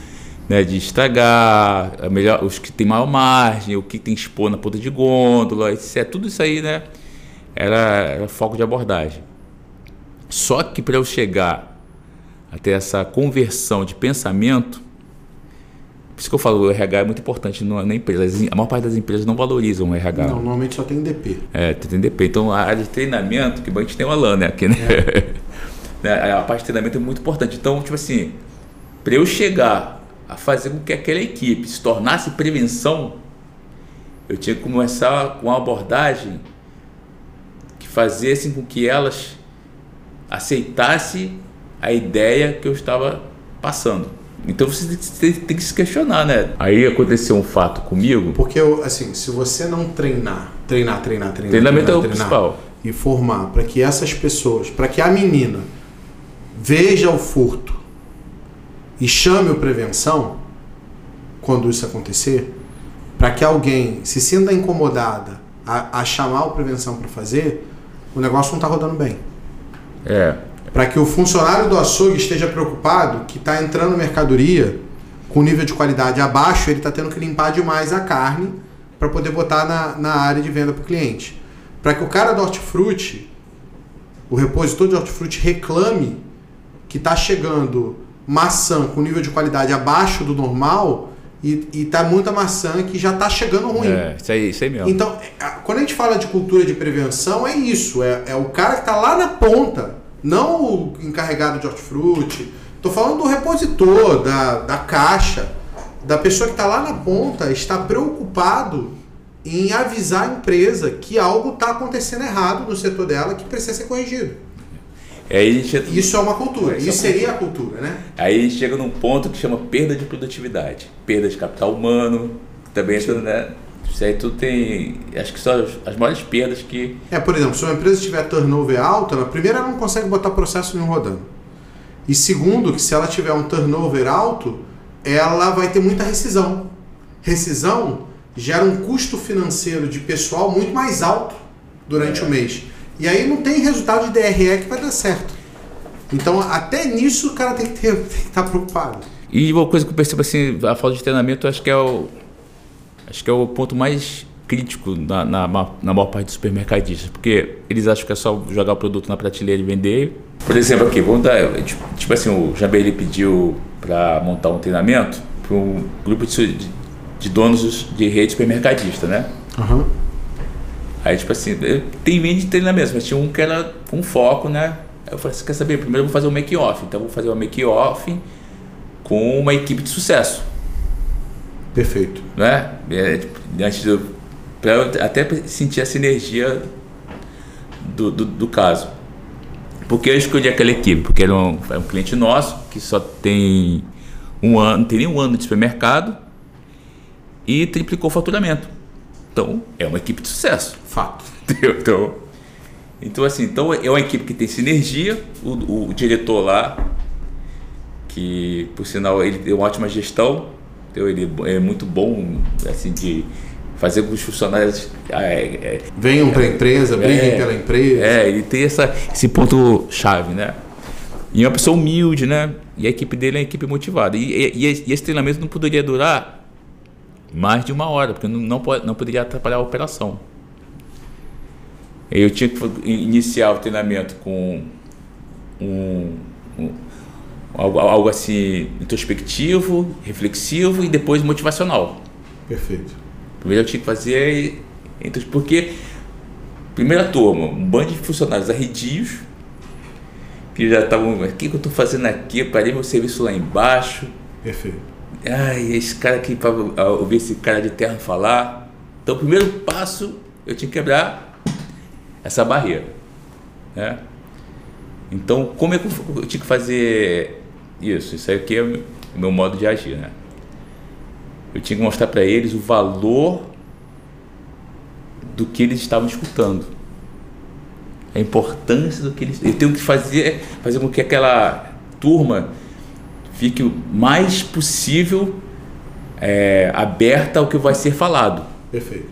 né, de estragar, a melhor, os que tem maior margem, o que tem expor na ponta de gôndola, etc. Tudo isso aí né, era, era foco de abordagem. Só que para eu chegar até essa conversão de pensamento, por isso que eu falo, o RH é muito importante na empresa. A maior parte das empresas não valorizam o RH. Não, normalmente só tem DP. É, tem DP. Então a área de treinamento, que a gente tem o Alan, né? Aqui, né? É. a parte de treinamento é muito importante. Então, tipo assim, para eu chegar a fazer com que aquela equipe se tornasse prevenção, eu tinha que começar com uma abordagem que fazesse com que elas aceitassem a ideia que eu estava passando. Então você tem que se questionar, né? Aí aconteceu um fato comigo. Porque, assim, se você não treinar, treinar, treinar, treinar. Treinamento treinar, é o treinar, principal. E formar para que essas pessoas, para que a menina veja o furto e chame o prevenção, quando isso acontecer, para que alguém se sinta incomodada a, a chamar o prevenção para fazer, o negócio não está rodando bem. É para que o funcionário do açougue esteja preocupado que está entrando mercadoria com nível de qualidade abaixo, ele está tendo que limpar demais a carne para poder botar na, na área de venda para o cliente. Para que o cara do hortifruti, o repositor de hortifruti reclame que está chegando maçã com nível de qualidade abaixo do normal e, e tá muita maçã que já está chegando ruim. É, isso aí, isso aí mesmo. Então, é, quando a gente fala de cultura de prevenção, é isso. É, é o cara que está lá na ponta não o encarregado de hortifruti. Estou falando do repositor, da, da caixa, da pessoa que está lá na ponta, está preocupado em avisar a empresa que algo está acontecendo errado no setor dela que precisa ser corrigido. É, Isso é uma cultura. Isso, Isso seria a cultura, né? Aí a gente chega num ponto que chama perda de produtividade, perda de capital humano, também entra, né? Isso aí tudo tem. Acho que são as, as maiores perdas que. É, por exemplo, se uma empresa tiver turnover alto, ela, primeiro ela não consegue botar processo nenhum rodando. E segundo, que se ela tiver um turnover alto, ela vai ter muita rescisão. Rescisão gera um custo financeiro de pessoal muito mais alto durante é. o mês. E aí não tem resultado de DRE que vai dar certo. Então, até nisso o cara tem que, estar preocupado. E uma coisa que eu percebo assim, a falta de treinamento, acho que é o, Acho que é o ponto mais crítico na, na, na maior parte dos supermercadistas, porque eles acham que é só jogar o produto na prateleira e vender. Por exemplo, aqui, vamos dar. Tipo, tipo assim, o Jambeli pediu para montar um treinamento para um grupo de, de, donos de rede supermercadista, né? Uhum. Aí, tipo assim, tem vídeo de treinamento, mas tinha um que era com foco, né? Aí eu falei, você quer saber? Primeiro eu vou fazer um make-off. Então eu vou fazer um make-off com uma equipe de sucesso. Perfeito. Né? É, tipo, antes do, pra eu até sentir essa energia do, do, do caso. Por que eu escolhi aquela equipe? Porque era um, é um cliente nosso que só tem um ano, não tem nem um ano de supermercado e triplicou o faturamento. Então, é uma equipe de sucesso. Fato. Então, então assim, então é uma equipe que tem sinergia. O, o diretor lá, que por sinal ele tem uma ótima gestão, então ele é muito bom assim de fazer com que os funcionários é, é, venham para a empresa, briguem é, pela empresa. É, ele tem essa, esse ponto chave, né? E é uma pessoa humilde, né? E a equipe dele é uma equipe motivada. E, e, e esse treinamento não poderia durar mais de uma hora, porque não, não, pode, não poderia atrapalhar a operação. Eu tinha que iniciar o treinamento com um, um algo, algo assim introspectivo, reflexivo e depois motivacional. Perfeito. Primeiro eu tinha que fazer porque primeira turma, um bando de funcionários arredios que já estavam, o que, que eu estou fazendo aqui? Eu parei meu serviço lá embaixo. Perfeito. Ai, esse cara aqui para ouvir esse cara de terra falar. Então, o primeiro passo eu tinha que quebrar essa barreira, né? Então, como é que eu tinha que fazer isso? Isso aqui é o meu modo de agir, né? Eu tinha que mostrar para eles o valor do que eles estavam escutando. A importância do que eles. Eu tenho que fazer, fazer com que aquela turma fique o mais possível é, aberta ao que vai ser falado. Perfeito.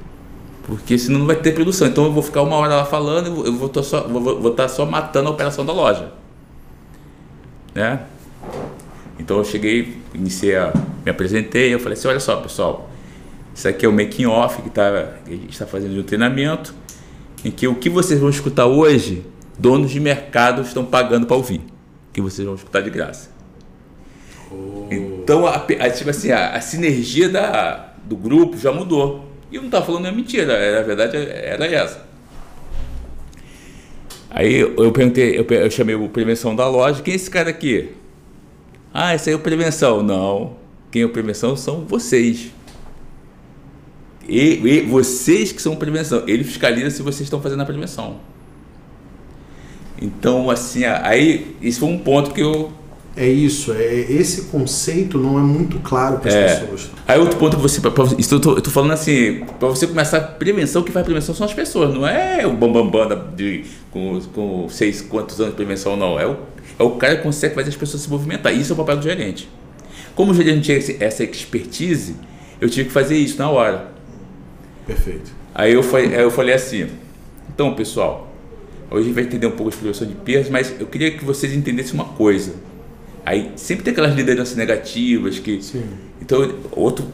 Porque senão não vai ter produção. Então eu vou ficar uma hora lá falando, eu vou estar só, vou, vou estar só matando a operação da loja. Né? Então eu cheguei, iniciei a, me apresentei, eu falei assim, olha só pessoal, isso aqui é o making off que, tá, que a gente está fazendo um treinamento, em que o que vocês vão escutar hoje, donos de mercado estão pagando para ouvir, que vocês vão escutar de graça. Oh. Então, a, a, tipo assim, a, a, sinergia da, do grupo já mudou. E eu não estava falando é mentira, era, a verdade era essa. Aí eu perguntei, eu, eu chamei o prevenção da loja, quem é esse cara aqui? Ah, esse aí é prevenção. Não. Quem é prevenção são vocês. E, e, vocês que são prevenção. Ele fiscaliza se vocês estão fazendo a prevenção. Então, assim, aí, isso foi um ponto que eu. É isso, é, esse conceito não é muito claro para as é. pessoas. Aí outro ponto que você. Pra, isso eu, tô, eu tô falando assim, para você começar a prevenção, que faz prevenção são as pessoas, não é o bambambam bam, bam de, com, com seis quantos anos de prevenção, não. É o é o cara que consegue fazer as pessoas se movimentar. Isso é o papel do gerente. Como o gerente tinha essa expertise, eu tive que fazer isso na hora. Perfeito. Aí eu falei, eu falei assim: então, pessoal, hoje a gente vai entender um pouco de prevenção de perdas, mas eu queria que vocês entendessem uma coisa. Aí sempre tem aquelas lideranças negativas que. Sim. Então, outro,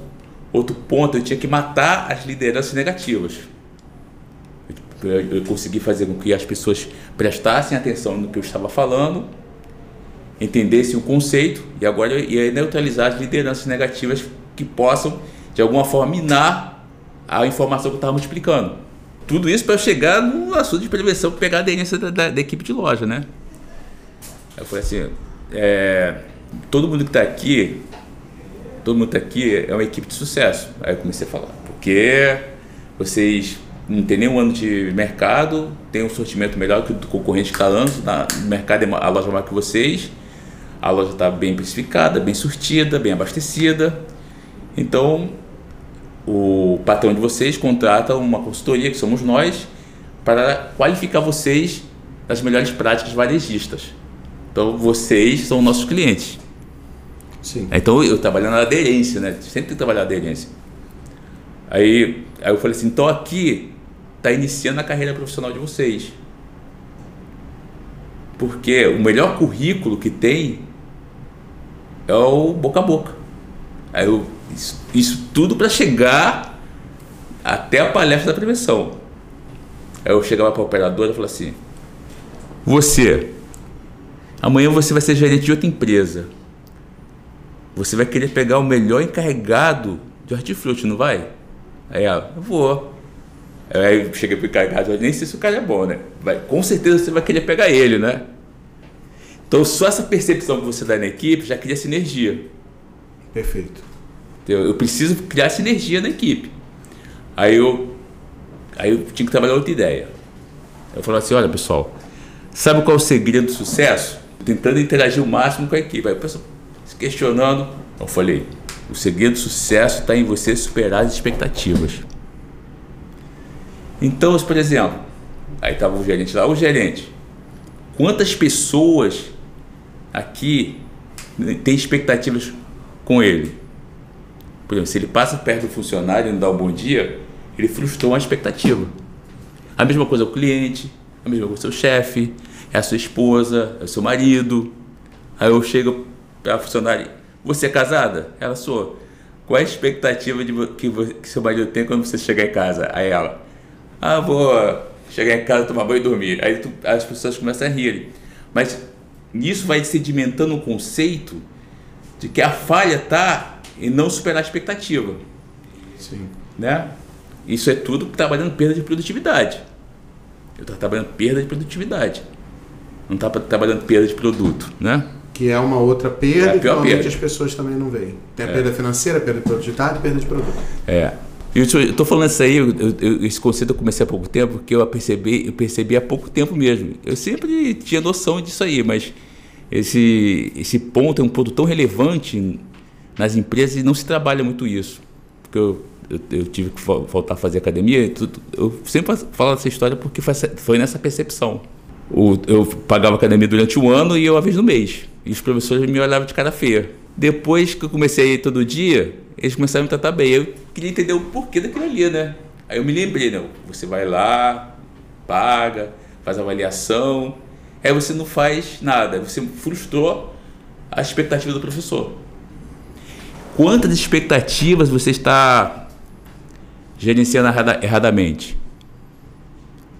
outro ponto, eu tinha que matar as lideranças negativas. Eu, eu consegui fazer com que as pessoas prestassem atenção no que eu estava falando entendesse o conceito e agora ia neutralizar as lideranças negativas que possam, de alguma forma, minar a informação que estava multiplicando. Tudo isso para chegar no assunto de prevenção, pegar a aderência da, da, da, equipe de loja, né? Eu falei assim, é, todo mundo que está aqui, todo mundo que está aqui é uma equipe de sucesso. Aí eu comecei a falar, porque vocês não tem nenhum ano de mercado, tem um sortimento melhor que o do concorrente que está no mercado é a loja maior que vocês, a loja está bem precificada, bem surtida, bem abastecida. Então, o patrão de vocês contrata uma consultoria, que somos nós, para qualificar vocês nas melhores práticas varejistas. Então, vocês são nossos clientes. Sim. Então, eu trabalho na aderência, né? Sempre tem que trabalhar na aderência. Aí, aí eu falei assim, então aqui está iniciando a carreira profissional de vocês. Porque o melhor currículo que tem é o boca a boca. Aí eu, isso, isso tudo para chegar até a palestra da prevenção. Aí eu chegava para a operadora e falava assim: Você, amanhã você vai ser gerente de outra empresa. Você vai querer pegar o melhor encarregado de hortifruti, não vai? Aí ela, eu vou. Aí eu cheguei pro encarregado, nem sei se o cara é bom, né? Vai, com certeza você vai querer pegar ele, né? Então, só essa percepção que você dá na equipe já cria sinergia. Perfeito. Eu, preciso criar sinergia na equipe. Aí eu, aí eu tinha que trabalhar outra ideia. Eu falo assim, olha pessoal, sabe qual é o segredo do sucesso? Tentando interagir o máximo com a equipe. Aí o pessoal se questionando, eu falei, o segredo do sucesso está em você superar as expectativas. Então, por exemplo, aí estava o gerente lá, o gerente, quantas pessoas aqui têm expectativas com ele? Por exemplo, se ele passa perto do funcionário e não dá um bom dia, ele frustrou uma expectativa. A mesma coisa o cliente, a mesma coisa o seu chefe, é a sua esposa, é o seu marido. Aí eu chego para a funcionária, você é casada? Ela sou. Qual é a expectativa de que, que seu marido tem quando você chegar em casa? Aí ela, ah, vou chegar em casa, tomar banho e dormir. Aí tu, as pessoas começam a rir. Mas nisso vai sedimentando um conceito de que a falha está em não superar a expectativa. Sim. Né? Isso é tudo trabalhando perda de produtividade. Eu estou trabalhando perda de produtividade. Não está trabalhando perda de produto, né? Que é uma outra perda É que normalmente perda. as pessoas também não veem. Tem a É. perda financeira, perda de produtividade e perda de produto. É. Eu estou falando isso aí, eu- eu- esse conceito eu comecei há pouco tempo, porque eu percebi, eu percebi há pouco tempo mesmo. Eu sempre tinha noção disso aí, mas esse, esse ponto é um ponto tão relevante nas empresas e não se trabalha muito isso. Porque eu, eu, eu tive que vo- voltar a fazer academia, tudo, eu sempre falo essa história porque foi, foi nessa percepção. O- eu pagava academia durante um ano e eu uma vez no mês. E os professores me olhavam de cara feia. Depois que eu comecei a ir todo dia, eles começaram a me tratar bem. Eu queria entender o porquê daquilo ali, né? Aí eu me lembrei, né? Você vai lá, paga, faz avaliação, aí você não faz nada. Você frustrou a expectativa do professor. Quantas expectativas você está gerenciando errada- erradamente?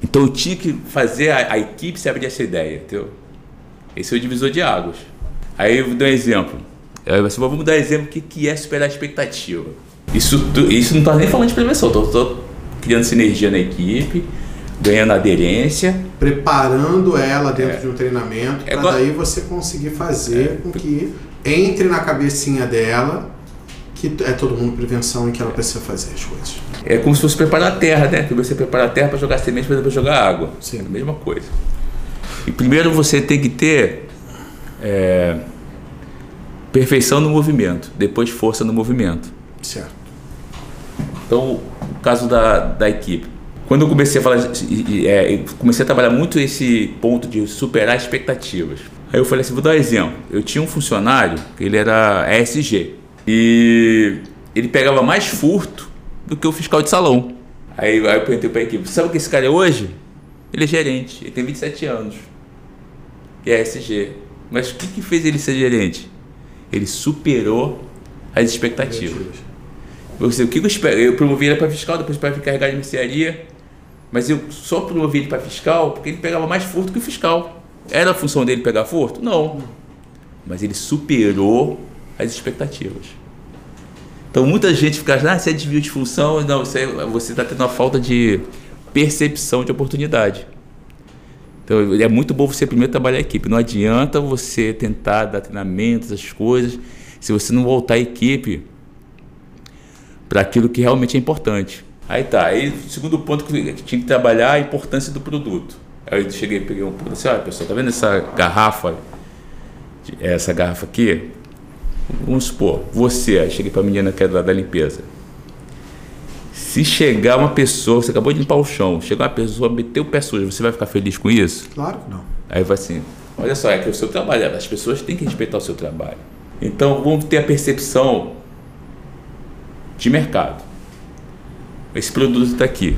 Então eu tinha que fazer a, a equipe se abrir essa ideia, entendeu? Esse é o divisor de águas. Aí eu dar um exemplo. Vamos dar exemplo do que, é superar a expectativa. Isso, isso não está nem falando de prevenção, estou criando sinergia na equipe, ganhando aderência. Preparando ela dentro de um treinamento É para daí você conseguir fazer com que entre na cabecinha dela que é todo mundo prevenção e que ela precisa fazer as coisas. É como se fosse preparar a terra, né? Que você prepara a terra para jogar semente para depois jogar água. Sim. É a mesma coisa. E primeiro você tem que ter é, perfeição no movimento, depois força no movimento. Certo. Então, o caso da, da equipe. Quando eu comecei a falar, é, comecei a trabalhar muito esse ponto de superar expectativas. Aí eu falei assim, vou dar um exemplo. Eu tinha um funcionário, ele era ESG, e ele pegava mais furto do que o fiscal de salão. Aí, aí eu perguntei para a equipe, sabe o que esse cara é hoje? Ele é gerente, ele tem 27 anos. E é ESG. Mas o que, que fez ele ser gerente? Ele superou as expectativas. Você, o que eu espero? Eu promovi ele para fiscal, depois para encarregar de mercearia. Mas eu só promovi ele para fiscal porque ele pegava mais furto que o fiscal. Era a função dele pegar furto? Não. Mas ele superou as expectativas. Então muita gente fica, ah, isso é desvio de função. Não, você está tendo uma falta de percepção de oportunidade. Então é muito bom você primeiro trabalhar a equipe. Não adianta você tentar dar treinamentos, essas coisas, se você não voltar a equipe para aquilo que realmente é importante. Aí tá, aí o segundo ponto que tinha que trabalhar a importância do produto. Aí eu cheguei, peguei um produto assim, olha pessoal, tá vendo essa garrafa, essa garrafa aqui? Vamos supor, você, aí cheguei para a menina que é da limpeza. Se chegar uma pessoa, você acabou de limpar o chão, chegar uma pessoa, meter o pé sujo, você vai ficar feliz com isso? Claro que não. Aí vai assim, olha só, é que o seu trabalho, as pessoas têm que respeitar o seu trabalho. Então vamos ter a percepção de mercado. Esse produto está aqui.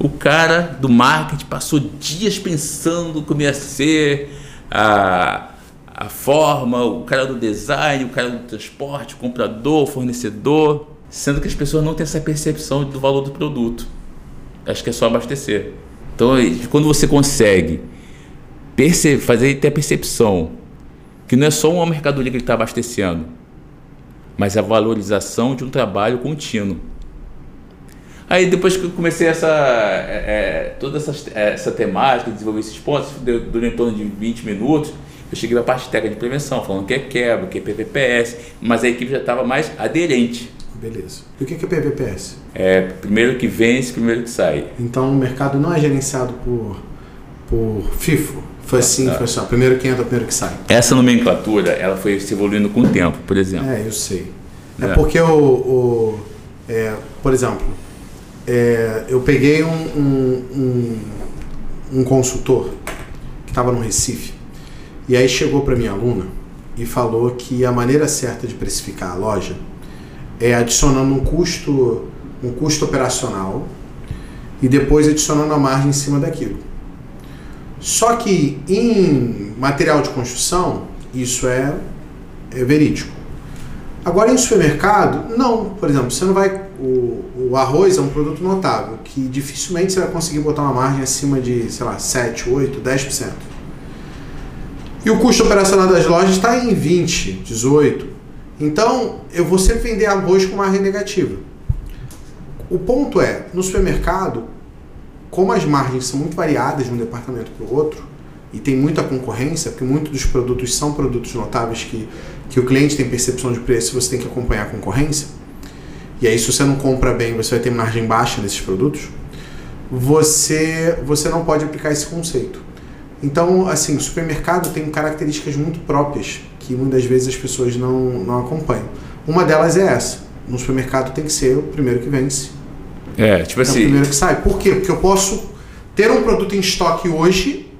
O cara do marketing passou dias pensando como ia ser a, a forma, o cara do design, o cara do transporte, o comprador, o fornecedor, sendo que as pessoas não têm essa percepção do valor do produto. Acho que é só abastecer. Então, quando você consegue fazer ter a percepção que não é só uma mercadoria que ele está abastecendo, mas a valorização de um trabalho contínuo. Aí depois que eu comecei essa é, é, toda essa, essa temática, desenvolver esses pontos, deu- durou em torno de 20 minutos, eu cheguei para a parte técnica de prevenção, falando o que é quebra, o que é PVPS, mas a equipe já estava mais aderente. Beleza. E o que que é PVPS? É, primeiro que vence, primeiro que sai. Então o mercado não é gerenciado por por FIFO. Foi assim, foi assim, ó, primeiro que entra, primeiro que sai. Essa nomenclatura, ela foi se evoluindo com o tempo, por exemplo. É, eu sei. É, é. porque o, o é, por exemplo, é, eu peguei um, um, um, um consultor que estava no Recife e aí chegou para minha aluna e falou que a maneira certa de precificar a loja é adicionando um custo, um custo operacional e depois adicionando a margem em cima daquilo. Só que em material de construção, isso é, é verídico. Agora em supermercado, não. Por exemplo, você não vai. O, o, arroz é um produto notável, que dificilmente você vai conseguir botar uma margem acima de, sei lá, 7, 8, 10%. E o custo operacional das lojas está em 20, 18. Então, eu vou sempre vender arroz com margem negativa. O ponto é, no supermercado, como as margens são muito variadas de um departamento para o outro, e tem muita concorrência, porque muitos dos produtos são produtos notáveis que, que o cliente tem percepção de preço você tem que acompanhar a concorrência, e aí se você não compra bem, você vai ter margem baixa nesses produtos, você, você não pode aplicar esse conceito. Então, assim, o supermercado tem características muito próprias que muitas vezes as pessoas não, não acompanham. Uma delas é essa. No supermercado tem que ser o primeiro que vence é, tipo assim. É o primeiro que sai. Por quê? Porque eu posso ter um produto em estoque hoje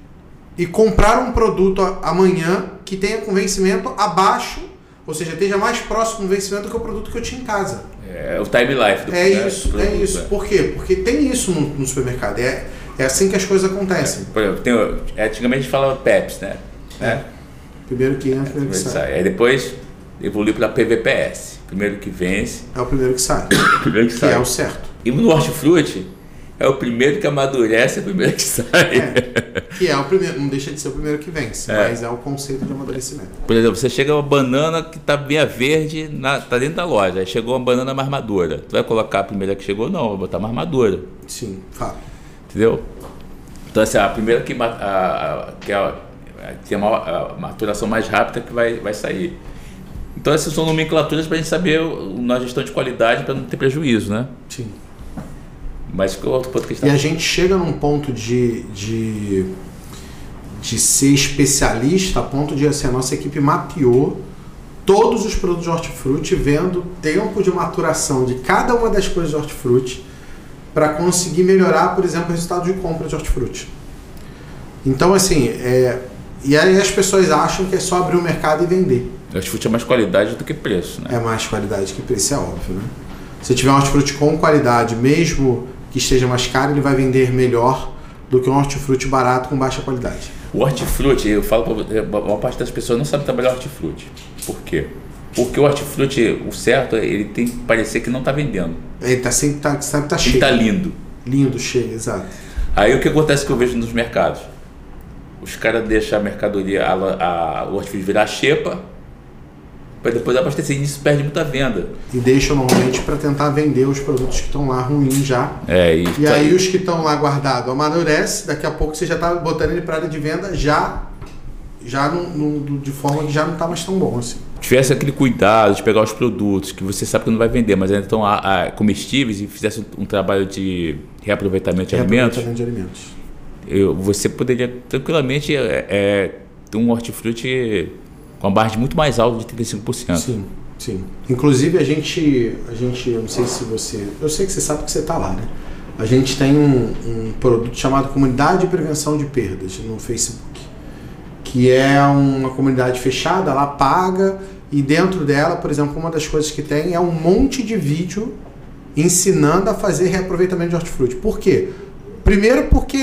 e comprar um produto amanhã que tenha com vencimento abaixo, ou seja, esteja mais próximo do vencimento do que o produto que eu tinha em casa. É o time life do É né, isso, produto, é isso. É. Por quê? Porque tem isso no, no, supermercado. É, é assim que as coisas acontecem. É, por exemplo, tem, é, antigamente a gente falava PEPs, né? É. Primeiro que entra, primeiro que sai. Aí depois evoluiu para PVPS. Primeiro que vence. É o primeiro que sai. primeiro que, que sai. é o certo. E no hortifruti é o primeiro que amadurece, é o primeiro que sai. É, que é o primeiro, não deixa de ser o primeiro que vence, é. mas é o conceito de amadurecimento. Por exemplo, você chega uma banana que está bem verde, na, tá dentro da loja, aí chegou uma banana mais madura. Tu vai colocar a primeira que chegou? Não, vai botar mais madura. Sim, fala. Entendeu? Então, assim, a primeira que, a, a, que é a, tem uma a maturação mais rápida que vai, vai sair. Então, essas são nomenclaturas para a gente saber na gestão de qualidade para não ter prejuízo, né? Sim. Mas que outro ponto que está... E a gente chega num ponto de, de, de ser especialista a ponto de assim, a nossa equipe mapeou todos os produtos de hortifruti, vendo tempo de maturação de cada uma das coisas de hortifruti para conseguir melhorar, por exemplo, o resultado de compra de hortifruti. Então, assim, é, e aí as pessoas acham que é só abrir o mercado e vender. Hortifruti é mais qualidade do que preço, né? É mais qualidade que preço, é óbvio, né? Se tiver um hortifruti com qualidade, mesmo que esteja mais caro, ele vai vender melhor do que um hortifruti barato com baixa qualidade. O hortifruti, eu falo para uma parte das pessoas não sabe trabalhar hortifruti. Por quê? Porque o hortifruti, o certo, ele tem que parecer que não está vendendo. Ele tá sempre tá, sempre tá cheio. Ele está lindo. Lindo, cheio, exato. Aí o que acontece que eu vejo nos mercados? Os caras deixam a mercadoria, a, a, o hortifruti virar xepa, para depois abastecer. E isso perde muita venda. E deixam normalmente para tentar vender os produtos que estão lá ruins já. É, e, e aí, aí os que estão lá guardados amadurece, daqui a pouco você já está botando ele para área de venda já já de forma que já não está mais tão bom assim. Tivesse aquele cuidado de pegar os produtos que você sabe que não vai vender, mas ainda estão comestíveis e fizesse um, um trabalho de reaproveitamento de alimentos, de alimentos. Eu, você poderia tranquilamente é, é, ter um hortifruti com a margem muito mais alta de 35%. Sim, sim. Inclusive a gente, a gente, eu não sei se você, eu sei que você sabe que você está lá, né? A gente tem um, um, produto chamado Comunidade de Prevenção de Perdas no Facebook, que é uma comunidade fechada, ela paga e dentro dela, por exemplo, uma das coisas que tem é um monte de vídeo ensinando a fazer reaproveitamento de hortifruti. Por quê? Primeiro porque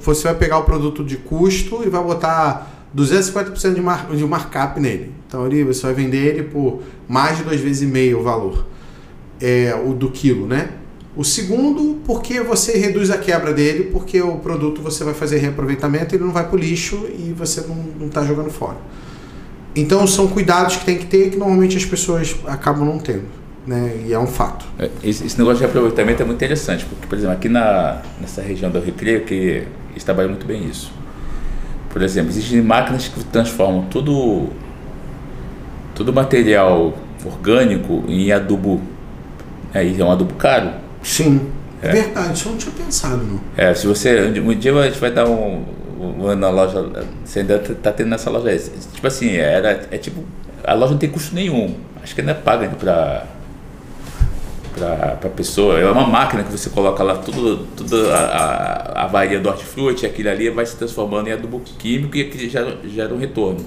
você vai pegar o produto de custo e vai botar 250% de, mar, de markup nele. Então ali você vai vender ele por mais de duas vezes e meio o valor é, o do quilo, né? O segundo, porque você reduz a quebra dele, porque o produto você vai fazer reaproveitamento, ele não vai para o lixo e você não está jogando fora. Então são cuidados que tem que ter que normalmente as pessoas acabam não tendo. Né? E é um fato. É, esse, esse negócio de reaproveitamento é muito interessante, porque, por exemplo, aqui na, nessa região do Recreio, que eles trabalham muito bem isso. Por exemplo, existem máquinas que transformam todo, todo material orgânico em adubo. É, é um adubo caro. Sim, é, verdade, isso eu não tinha pensado. Não. É, se você. Um dia a gente vai dar um. Na loja, você ainda tá tendo nessa loja. Tipo assim, era, é tipo, a loja não tem custo nenhum. Acho que ainda paga para para a pessoa. É uma máquina que você coloca lá tudo, tudo a, a, varia do hortifruti, aquilo ali vai se transformando em adubo químico e aquilo gera, gera um retorno.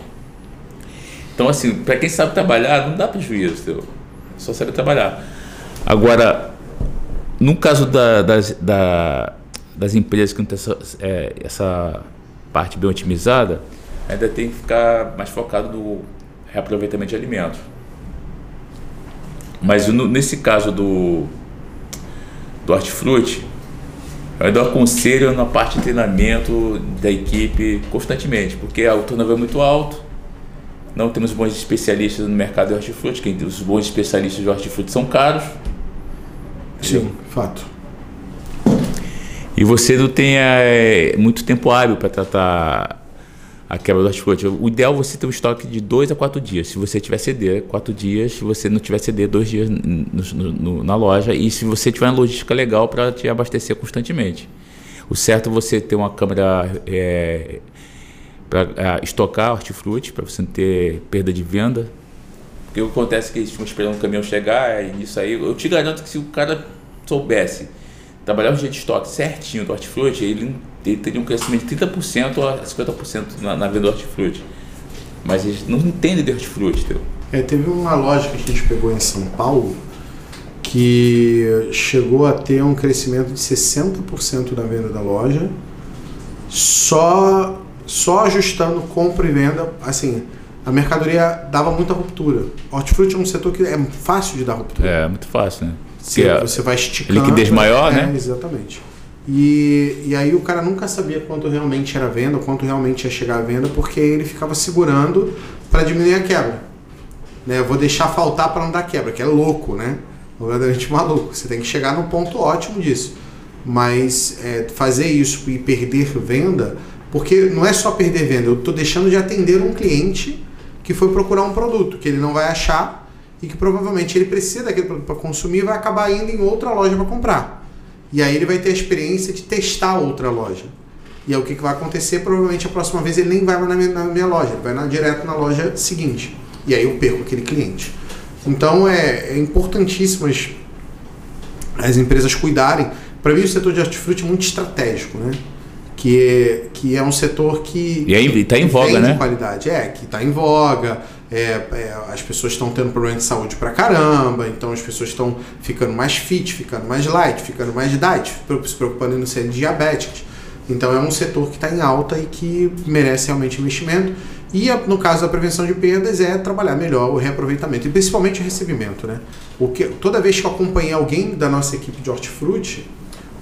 Então, assim, para quem sabe trabalhar, não dá prejuízo, entendeu? só sabe trabalhar. Agora, no caso da, das, da, das empresas que não tem essa, é, essa parte bem otimizada, ainda tem que ficar mais focado no reaproveitamento de alimentos. Mas no, nesse caso do, do hortifruti, eu ainda aconselho na parte de treinamento da equipe constantemente, porque o turnover é muito alto, não temos bons especialistas no mercado de hortifruti, que os bons especialistas de hortifruti são caros. Sim, fato. E você não tem é, muito tempo hábil para tratar a quebra do hortifruti. O ideal é você ter um estoque de 2 a 4 dias. Se você tiver CD, 4 dias. Se você não tiver CD, 2 dias no, no, na loja. E se você tiver uma logística legal para te abastecer constantemente. O certo é você ter uma câmera é, para é, estocar hortifruti, para você não ter perda de venda. Porque o que acontece é que eles esperando o caminhão chegar, e isso aí, eu te garanto que se o cara soubesse trabalhar o jeito de estoque certinho do hortifruti, ele, ele teria um crescimento de 30% a 50% na, na venda do hortifruti. Mas eles não entendem de hortifruti, entendeu? É, teve uma loja que a gente pegou em São Paulo que chegou a ter um crescimento de 60% da venda da loja, só só ajustando compra e venda, assim, a mercadoria dava muita ruptura. Hortifruti é um setor que é fácil de dar ruptura. É, muito fácil, né? Você, é você vai esticando. Liquidez maior, é, né? Exatamente. E, e aí o cara nunca sabia quanto realmente era venda, quanto realmente ia chegar a venda, porque ele ficava segurando para diminuir a quebra. Né? Eu vou deixar faltar para não dar quebra, que é louco, né? Verdadeiramente maluco. Você tem que chegar no ponto ótimo disso. Mas é, fazer isso e perder venda porque não é só perder venda, eu estou deixando de atender um cliente que foi procurar um produto que ele não vai achar e que provavelmente ele precisa daquele produto para consumir e vai acabar indo em outra loja para comprar. E aí ele vai ter a experiência de testar outra loja. E aí o que, que vai acontecer? Provavelmente a próxima vez ele nem vai na minha, na minha loja, ele vai na, direto na loja seguinte. E aí eu perco aquele cliente. Então é, é importantíssimo as, as empresas cuidarem. Para mim o setor de hortifruti é muito estratégico, né? que é, que é um setor que está em voga, né? qualidade, é que está em voga. É, é, as pessoas estão tendo problema de saúde pra caramba, então as pessoas estão ficando mais fit, ficando mais light, ficando mais diet, se preocupando em não serem diabéticos. Então é um setor que está em alta e que merece realmente investimento. E no caso da prevenção de perdas é trabalhar melhor o reaproveitamento e principalmente o recebimento, né? O que toda vez que eu acompanhei alguém da nossa equipe de hortifruti,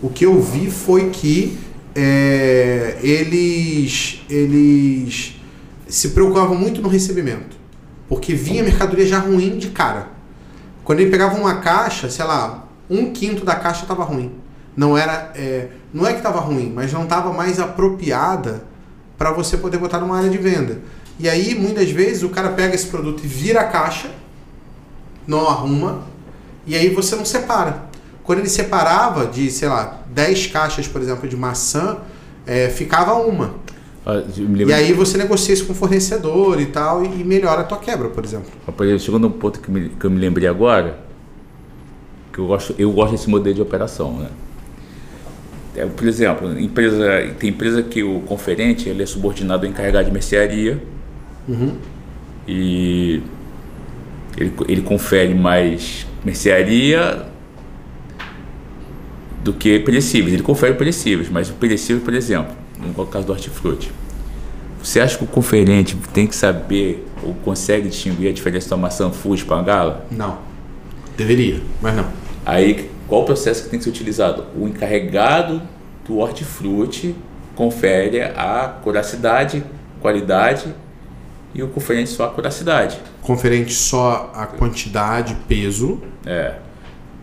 o que eu vi foi que é, eles, eles se preocupavam muito no recebimento, porque vinha mercadoria já ruim de cara. Quando ele pegava uma caixa, sei lá, um quinto da caixa estava ruim. Não era, é, não é que estava ruim, mas não estava mais apropriada para você poder botar numa área de venda. E aí, muitas vezes, o cara pega esse produto e vira a caixa, não arruma, e aí você não separa. Quando ele separava de, sei lá, 10 caixas, por exemplo, de maçã, é, ficava uma. Ah, e aí você negocia isso com o fornecedor e tal, e melhora a tua quebra, por exemplo. Chegando um ponto que, me, que eu me lembrei agora, que eu gosto, eu gosto desse modelo de operação, né? É, por exemplo, empresa, tem empresa que o conferente ele é subordinado ao encarregado de mercearia uhum. e ele, ele confere mais mercearia do que perecíveis. Ele confere perecíveis, mas o perecível, por exemplo, no caso do hortifruti, você acha que o conferente tem que saber ou consegue distinguir a diferença da maçã Fuji para gala? Não. Deveria, mas não. Aí, qual o processo que tem que ser utilizado? O encarregado do hortifruti confere a curacidade, qualidade e o conferente só a curacidade. Conferente só a quantidade, peso. É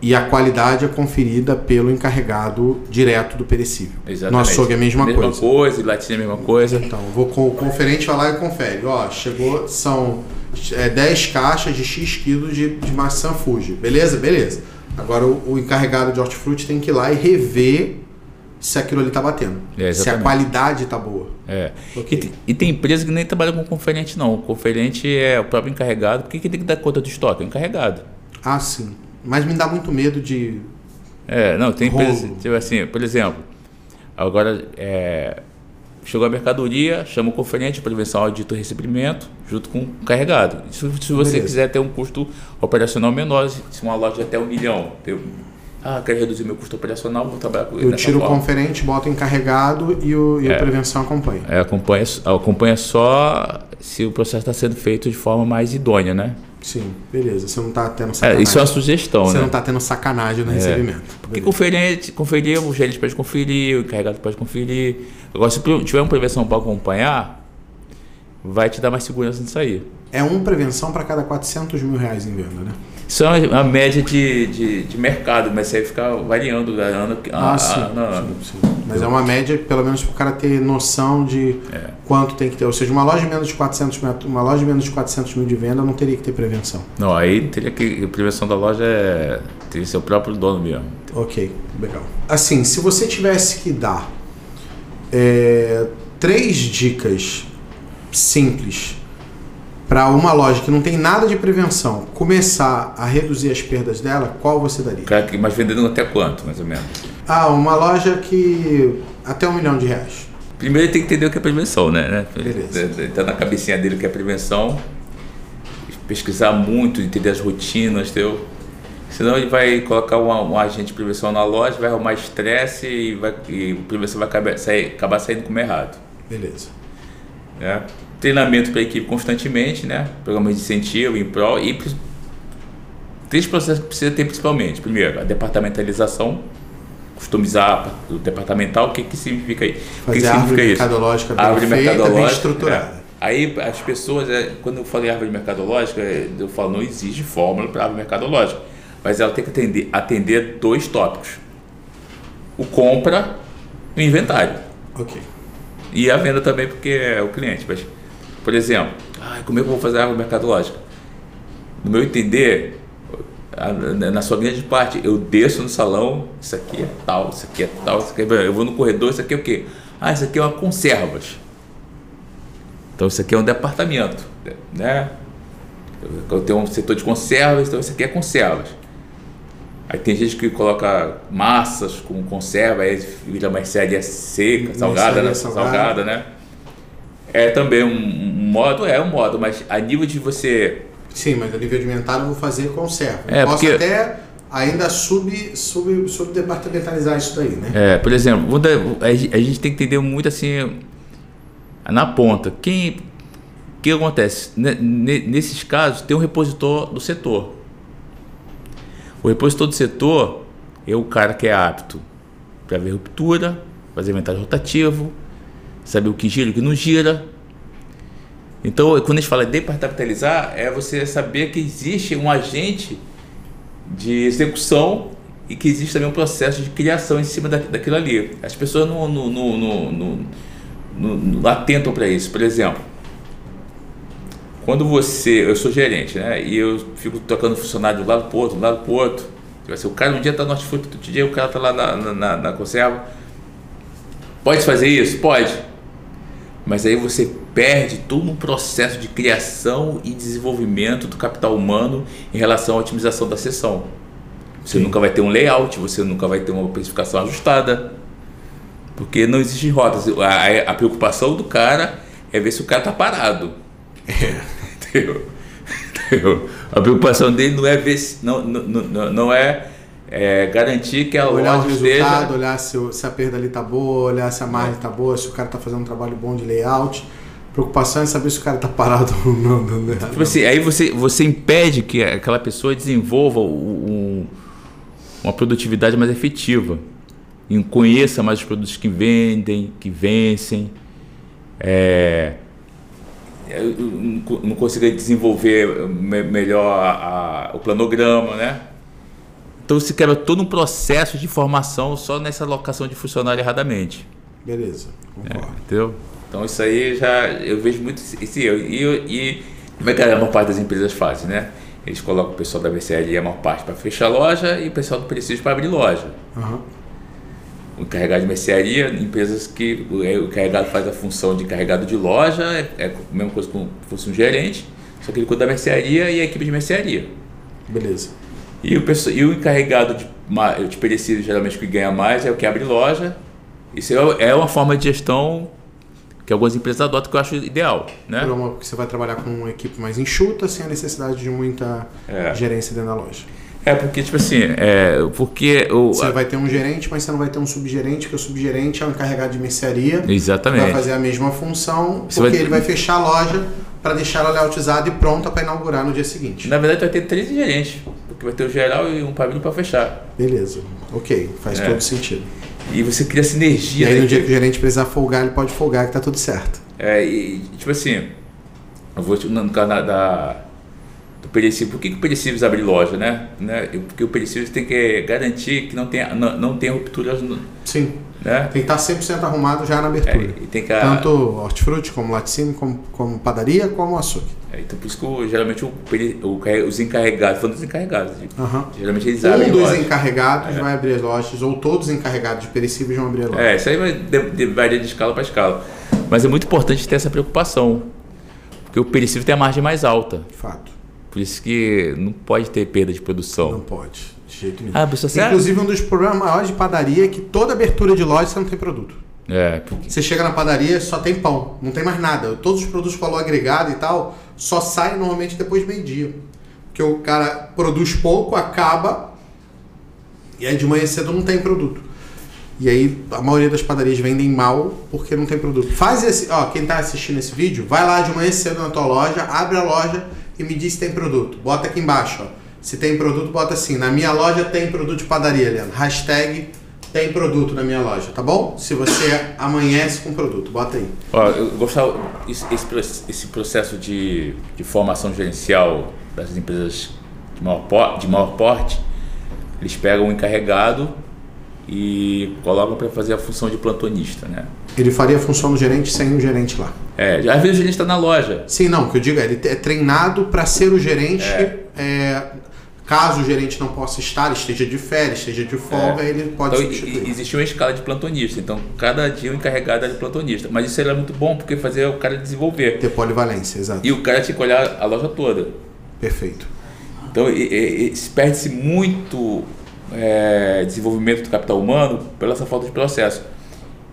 e a qualidade é conferida pelo encarregado direto do perecível. Exatamente. No açougue é a mesma, mesma coisa. coisa, latinha é a mesma coisa. Então, vou com o conferente vai lá e confere. Ó, chegou, são é, 10 caixas de X quilos de, de maçã Fuji. Beleza? Beleza. Agora o, o encarregado de hortifruti tem que ir lá e rever se aquilo ali tá batendo. É, se a qualidade tá boa. É. Ok. E, te- e tem empresa que nem trabalha com conferente, não. O conferente é o próprio encarregado. Por que que tem que dar conta do estoque? É o encarregado. Ah, sim. Mas me dá muito medo de. É, não, tem Rolo. empresa, tipo assim, por exemplo, agora é, chegou a mercadoria, chama o conferente prevenção, audito e recebimento, junto com o carregado. Se, se você Beleza. quiser ter um custo operacional menor, se uma loja de até um milhão, tem, ah, quero reduzir meu custo operacional, vou trabalhar com Eu tiro o forma. conferente, boto encarregado e, o, e a prevenção acompanha. É, acompanha, acompanha só se o processo está sendo feito de forma mais idônea, né? Sim, beleza. Você não tá tendo É, sacanagem. isso é uma sugestão, Você né? não tá tendo sacanagem no recebimento. Porque conferente, conferir, o gerente pode conferir, o encarregado pode conferir. Agora, se tiver uma prevenção para acompanhar, vai te dar mais segurança nisso aí. É um prevenção para cada 400 mil reais em venda, né? Isso é uma média de, de, de mercado, mas isso aí fica variando da ano Ah, a- sim, ano a ano. sim, sim. Mas é uma média, pelo menos para o cara ter noção de É. quanto tem que ter. Ou seja, uma loja de menos de 400 metros, uma loja de menos de 400 mil de venda não teria que ter prevenção. Não, aí teria que. A prevenção da loja é. Teria que ser o próprio dono mesmo. Ok, legal. Assim, se você tivesse que dar é, três dicas simples para uma loja que não tem nada de prevenção começar a reduzir as perdas dela, qual você daria? Cara, que- mas vendendo até quanto, mais ou menos? Ah, uma loja que até um milhão de reais. Primeiro ele tem que entender o que é prevenção, né? né? Beleza. Ele Tá na cabecinha dele o que é prevenção. Pesquisar muito, entender as rotinas, entendeu? Senão ele vai colocar um, um agente de prevenção na loja, vai arrumar estresse e, vai, e a prevenção vai acabar, sair, acabar saindo como errado. Beleza. Né? Treinamento para a equipe constantemente, né? Programas de incentivo em prol e três processos que precisa ter principalmente. Primeiro, a departamentalização, customizar o departamental, o que, que significa aí? o que, Fazer que a árvore significa isso? mercadológica bem árvore feita, bem mercadológica. estruturada. é. Aí as pessoas, é, quando eu falei árvore mercadológica, é, eu falo, não existe fórmula para árvore mercadológica. Mas ela tem que atender, atender dois tópicos. O compra e o inventário. Ok. E a venda também, porque é o cliente. Mas, por exemplo, ah, como é que eu vou fazer a árvore mercadológica? No meu entender, na sua grande parte, eu desço no salão, isso aqui é tal, isso aqui é tal, isso aqui é... eu vou no corredor, isso aqui é o quê? Ah, isso aqui é uma conservas. Então isso aqui é um departamento, né? Eu tenho um setor de conservas, então isso aqui é conservas. Aí tem gente que coloca massas com conserva, aí vira mercearia seca, salgada, né? Salgada. salgada, né? É também um, um modo, é um modo, mas a nível de você Sim, mas a nível alimentar eu vou fazer conserva. É, posso porque- até ainda sub, sub, subdepartamentalizar isso daí, né? É, por exemplo, a gen- a gente tem que entender muito assim na ponta. Quem o que acontece? Ne- ne- Nesses casos tem um repositor do setor. O repositor do setor é o cara que é apto para ver ruptura, fazer inventário rotativo, saber o que gira e o que não gira. Então, quando a gente fala de departamentalizar, é você saber que existe um agente de execução e que existe também um processo de criação em cima da, daquilo ali. As pessoas não, não, não, não, não, atentam para isso. Por exemplo, quando você. Eu sou gerente, né? E eu fico tocando funcionário de um lado para outro, de um lado para outro. Tipo assim, o cara um dia está no hortifruti, outro dia o cara está lá na, na- na conserva. Pode fazer isso? Pode. Mas aí você perde todo um processo de criação e desenvolvimento do capital humano em relação à otimização da sessão. Você Sim. nunca vai ter um layout, você nunca vai ter uma precificação ajustada. Porque não existem rotas. A, a- preocupação do cara é ver se o cara está parado. Entendeu? Entendeu? A preocupação dele não é ver se, não, não, não, não é, é garantir que a Olhar o resultado, olhar se, se a perda ali tá boa, olhar se a margem tá boa, se o cara tá fazendo um trabalho bom de layout. Preocupação é saber se o cara tá parado ou não dando errado. Tipo assim, aí você, você impede que aquela pessoa desenvolva um- uma produtividade mais efetiva. E conheça mais os produtos que vendem, que vencem. É, não co- não consiga desenvolver me- melhor a- a- o planograma, né? Então se quebra todo um processo de formação só nessa alocação de funcionário erradamente. Beleza, concordo. Entendeu? Então isso aí já eu vejo muito esse erro. E, e como é que a maior parte das empresas fazem, né? Eles colocam o pessoal da mercearia a maior parte para fechar a loja e o pessoal do prestígio para abrir loja. Aham. o encarregado de mercearia, empresas que o, é, o encarregado faz a função de encarregado de loja, é, é a mesma coisa como se fosse um gerente, só que ele cuida da mercearia e a equipe de mercearia. Beleza. E o, e o encarregado de, de perecíveis, geralmente, que ganha mais é o que abre loja. Isso é, é uma forma de gestão que algumas empresas adotam que eu acho ideal, né? Porque você vai trabalhar com uma equipe mais enxuta, sem a necessidade de muita é. gerência dentro da loja. É, porque, tipo assim, é, porque... O, você vai ter um gerente, mas você não vai ter um subgerente, porque o subgerente é o encarregado de mercearia. Exatamente. Vai fazer a mesma função, você porque vai... ele vai fechar a loja para deixar ela layoutizada e pronta para inaugurar no dia seguinte. Na verdade, vai ter três gerentes, porque vai ter o geral e um pavilhão para fechar. Beleza, ok, faz é. todo sentido. E você cria sinergia. E aí, no dia que o gerente precisar folgar, ele pode folgar, que tá tudo certo. É, e tipo assim, eu vou no caso da, do perecível. Por que, que o perecíveis abre loja, né? né? Porque o perecível tem que garantir que não tenha, não, não tenha rupturas. No, Sim. Né? Tem que estar 100% arrumado já na abertura. É, tem que, Tanto hortifruti, como laticínio, como, como padaria, como açougue. É, então, por isso que geralmente o, o, os encarregados, falando dos encarregados, uhum. geralmente eles abrem Um dos lojas. encarregados é. vai abrir as lojas, ou todos os encarregados de perecíveis vão abrir a loja. É, isso aí vai, vai de escala para escala. Mas é muito importante ter essa preocupação, porque o perecível tem a margem mais alta. Fato. Por isso que não pode ter perda de produção. Não pode, de jeito nenhum. Ah, Inclusive, um dos problemas maiores de padaria é que toda abertura de loja você não tem produto. É, porque... Você chega na padaria só tem pão, não tem mais nada. Todos os produtos com valor agregado e tal só saem normalmente depois do meio-dia. Porque o cara produz pouco, acaba, e aí de manhã cedo não tem produto. E aí a maioria das padarias vendem mal porque não tem produto. Faz esse, ó, quem tá assistindo esse vídeo, vai lá de manhã cedo na tua loja, abre a loja e me diz se tem produto. Bota aqui embaixo, ó. Se tem produto, bota assim. Na minha loja tem produto de padaria, Leandro. Hashtag tem produto na minha loja, tá bom? Se você amanhece com produto, bota aí. Ó, eu gostava esse, esse processo de, de formação gerencial das empresas de maior, de maior porte, eles pegam o encarregado e colocam para fazer a função de plantonista, né? Ele faria a função do gerente sem o gerente lá. É, às vezes o gerente está na loja. Sim, não, o que eu digo é, ele é treinado para ser o gerente. É. É, caso o gerente não possa estar, esteja de férias, esteja de folga, é. ele pode então, substituir. Existe uma escala de plantonista, então cada dia o encarregado é de plantonista. Mas isso era muito bom porque fazia o cara desenvolver. Ter polivalência, exato. E o cara tinha que olhar a loja toda. Perfeito. Então perde-se muito é, desenvolvimento do capital humano pela essa falta de processo.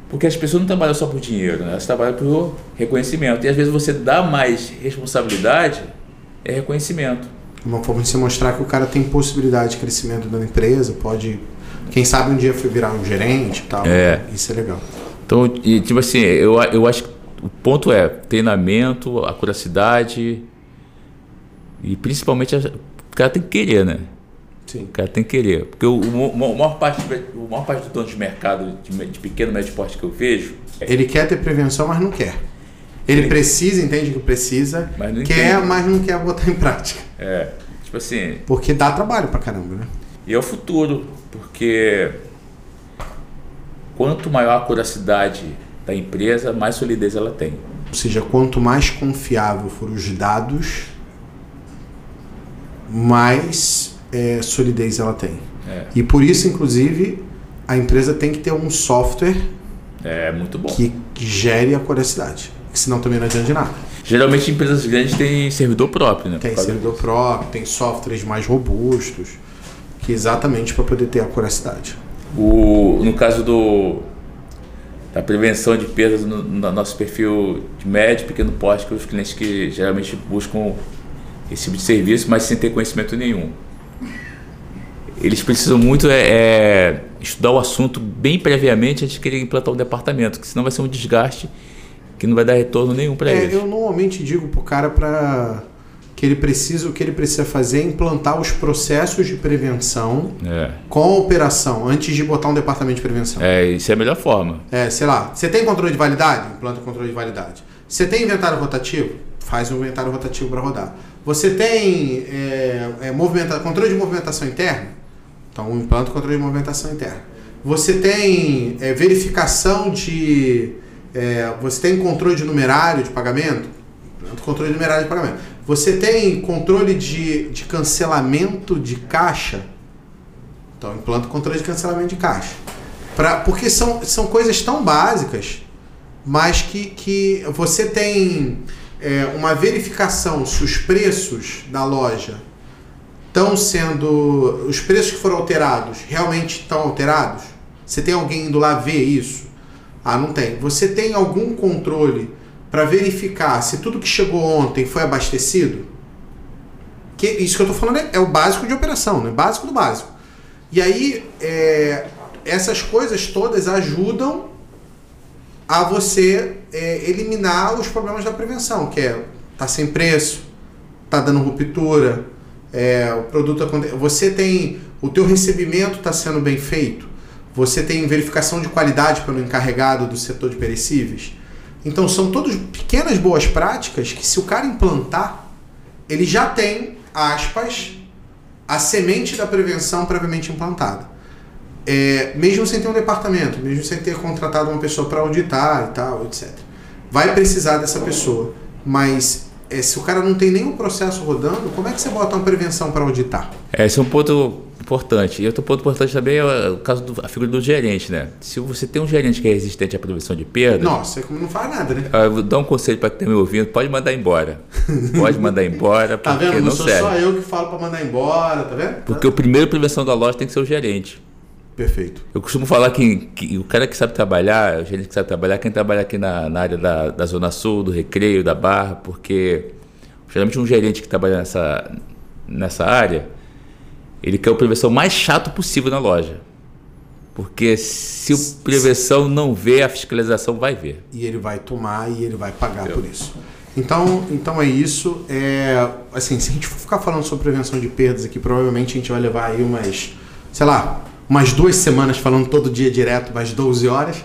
Porque as pessoas não trabalham só por dinheiro, né? elas trabalham por reconhecimento. E às vezes você dá mais responsabilidade é reconhecimento. Uma forma de se mostrar que o cara tem possibilidade de crescimento da empresa, pode, quem sabe um dia virar um gerente e tal. É. Isso é legal. Então, e, tipo assim, eu, eu acho que o ponto é treinamento, acuracidade e principalmente o cara tem que querer, né? Sim. O cara tem que querer. Porque o, o, o maior parte, o maior parte do dono de mercado de, de pequeno médio porte que eu vejo. É... Ele quer ter prevenção, mas não quer. Ele, precisa, entende que precisa, mas quer, entende. mas não quer botar em prática. É. Tipo assim. Porque dá trabalho pra caramba, né? E é o futuro, porque quanto maior a curacidade da empresa, mais solidez ela tem. Ou seja, quanto mais confiável forem os dados, mais é, solidez ela tem. É. E por isso, inclusive, a empresa tem que ter um software é muito bom que, gere a curiosidade. Senão também não adianta de nada. Geralmente empresas grandes têm servidor próprio, né? Tem servidor disso. próprio, tem softwares mais robustos, que exatamente para poder ter a curiosidade. O, no caso do da prevenção de perdas no, no nosso perfil de médio e pequeno porte, que os clientes que geralmente buscam esse tipo de serviço, mas sem ter conhecimento nenhum eles precisam muito é, é, estudar o assunto bem previamente antes de querer implantar um departamento, que senão vai ser um desgaste que não vai dar retorno nenhum para é, eles. Eu normalmente digo pro cara para que ele precisa o que ele precisa fazer é implantar os processos de prevenção é. com a operação antes de botar um departamento de prevenção. É, isso é a melhor forma. É, sei lá, você tem controle de validade? Implanta controle de validade. Você tem inventário rotativo? Faz um inventário rotativo para rodar. Você tem é, é, movimenta, controle de movimentação interna? Então, implanta o controle de movimentação interna. Você tem é, verificação de. É, você tem controle de numerário de pagamento? Controle de numerário de pagamento. Você tem controle de, de cancelamento de caixa? Então, implanta controle de cancelamento de caixa. Pra, porque são, são coisas tão básicas, mas que, que você tem é, uma verificação se os preços da loja estão sendo. Os preços que foram alterados realmente estão alterados? Você tem alguém indo lá ver isso? Ah, não tem. Você tem algum controle para verificar se tudo que chegou ontem foi abastecido? Que, isso que eu estou falando é, é, o básico de operação, né? Básico do básico. E aí, é, essas coisas todas ajudam a você é, eliminar os problemas da prevenção, que é tá sem preço, tá dando ruptura, é, o produto você tem o teu recebimento está sendo bem feito, você tem verificação de qualidade pelo encarregado do setor de perecíveis. Então são todas pequenas boas práticas que se o cara implantar, ele já tem aspas a semente da prevenção previamente implantada é, mesmo sem ter um departamento, mesmo sem ter contratado uma pessoa para auditar e tal, etc. Vai precisar dessa pessoa, mas é, se o cara não tem nenhum processo rodando, como é que você bota uma prevenção para auditar? É, esse é um ponto importante. E outro ponto importante também é o caso da figura do gerente, né? Se você tem um gerente que é resistente à prevenção de perda. Nossa, é como não faz nada, né? Eu vou dar um conselho para quem está me ouvindo: pode mandar embora. Pode mandar embora. tá vendo? Não, não sou serve. só eu que falo para mandar embora, tá vendo? Porque o primeiro prevenção da loja tem que ser o gerente. Perfeito. Eu costumo falar que, que, o cara que sabe trabalhar, o gerente que sabe trabalhar, quem trabalha aqui na, na área da, da Zona Sul, do Recreio, da Barra, porque geralmente um gerente que trabalha nessa, nessa área, ele quer o prevenção mais chato possível na loja. Porque se o prevenção não vê, a fiscalização vai ver. E ele vai tomar e ele vai pagar por isso. Então, então é isso. É, assim, se a gente for ficar falando sobre prevenção de perdas aqui, provavelmente a gente vai levar aí umas, sei lá, umas duas semanas falando todo dia direto, mais 12 horas.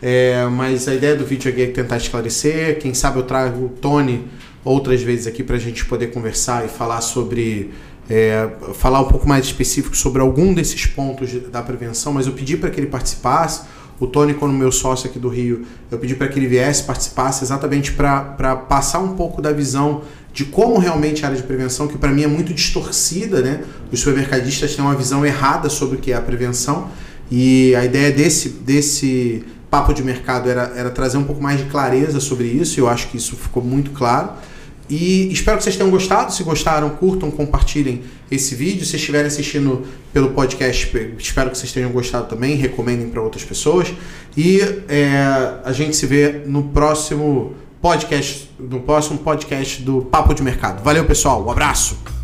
É, mas a ideia do vídeo aqui é tentar esclarecer. Quem sabe eu trago o Tony outras vezes aqui para a gente poder conversar e falar sobre. É, falar um pouco mais específico sobre algum desses pontos da prevenção, mas eu pedi para que ele participasse. O Tony, quando meu sócio aqui do Rio, eu pedi para que ele viesse, participasse, exatamente para passar um pouco da visão de como realmente a área de prevenção, que para mim é muito distorcida, né? Os supermercadistas têm uma visão errada sobre o que é a prevenção e a ideia desse, desse papo de mercado era, era trazer um pouco mais de clareza sobre isso, e eu acho que isso ficou muito claro. E espero que vocês tenham gostado. Se gostaram, curtam, compartilhem esse vídeo. Se estiverem assistindo pelo podcast, espero que vocês tenham gostado também. Recomendem para outras pessoas. E é, a gente se vê no próximo podcast, no próximo podcast do Papo de Mercado. Valeu, pessoal. Um abraço.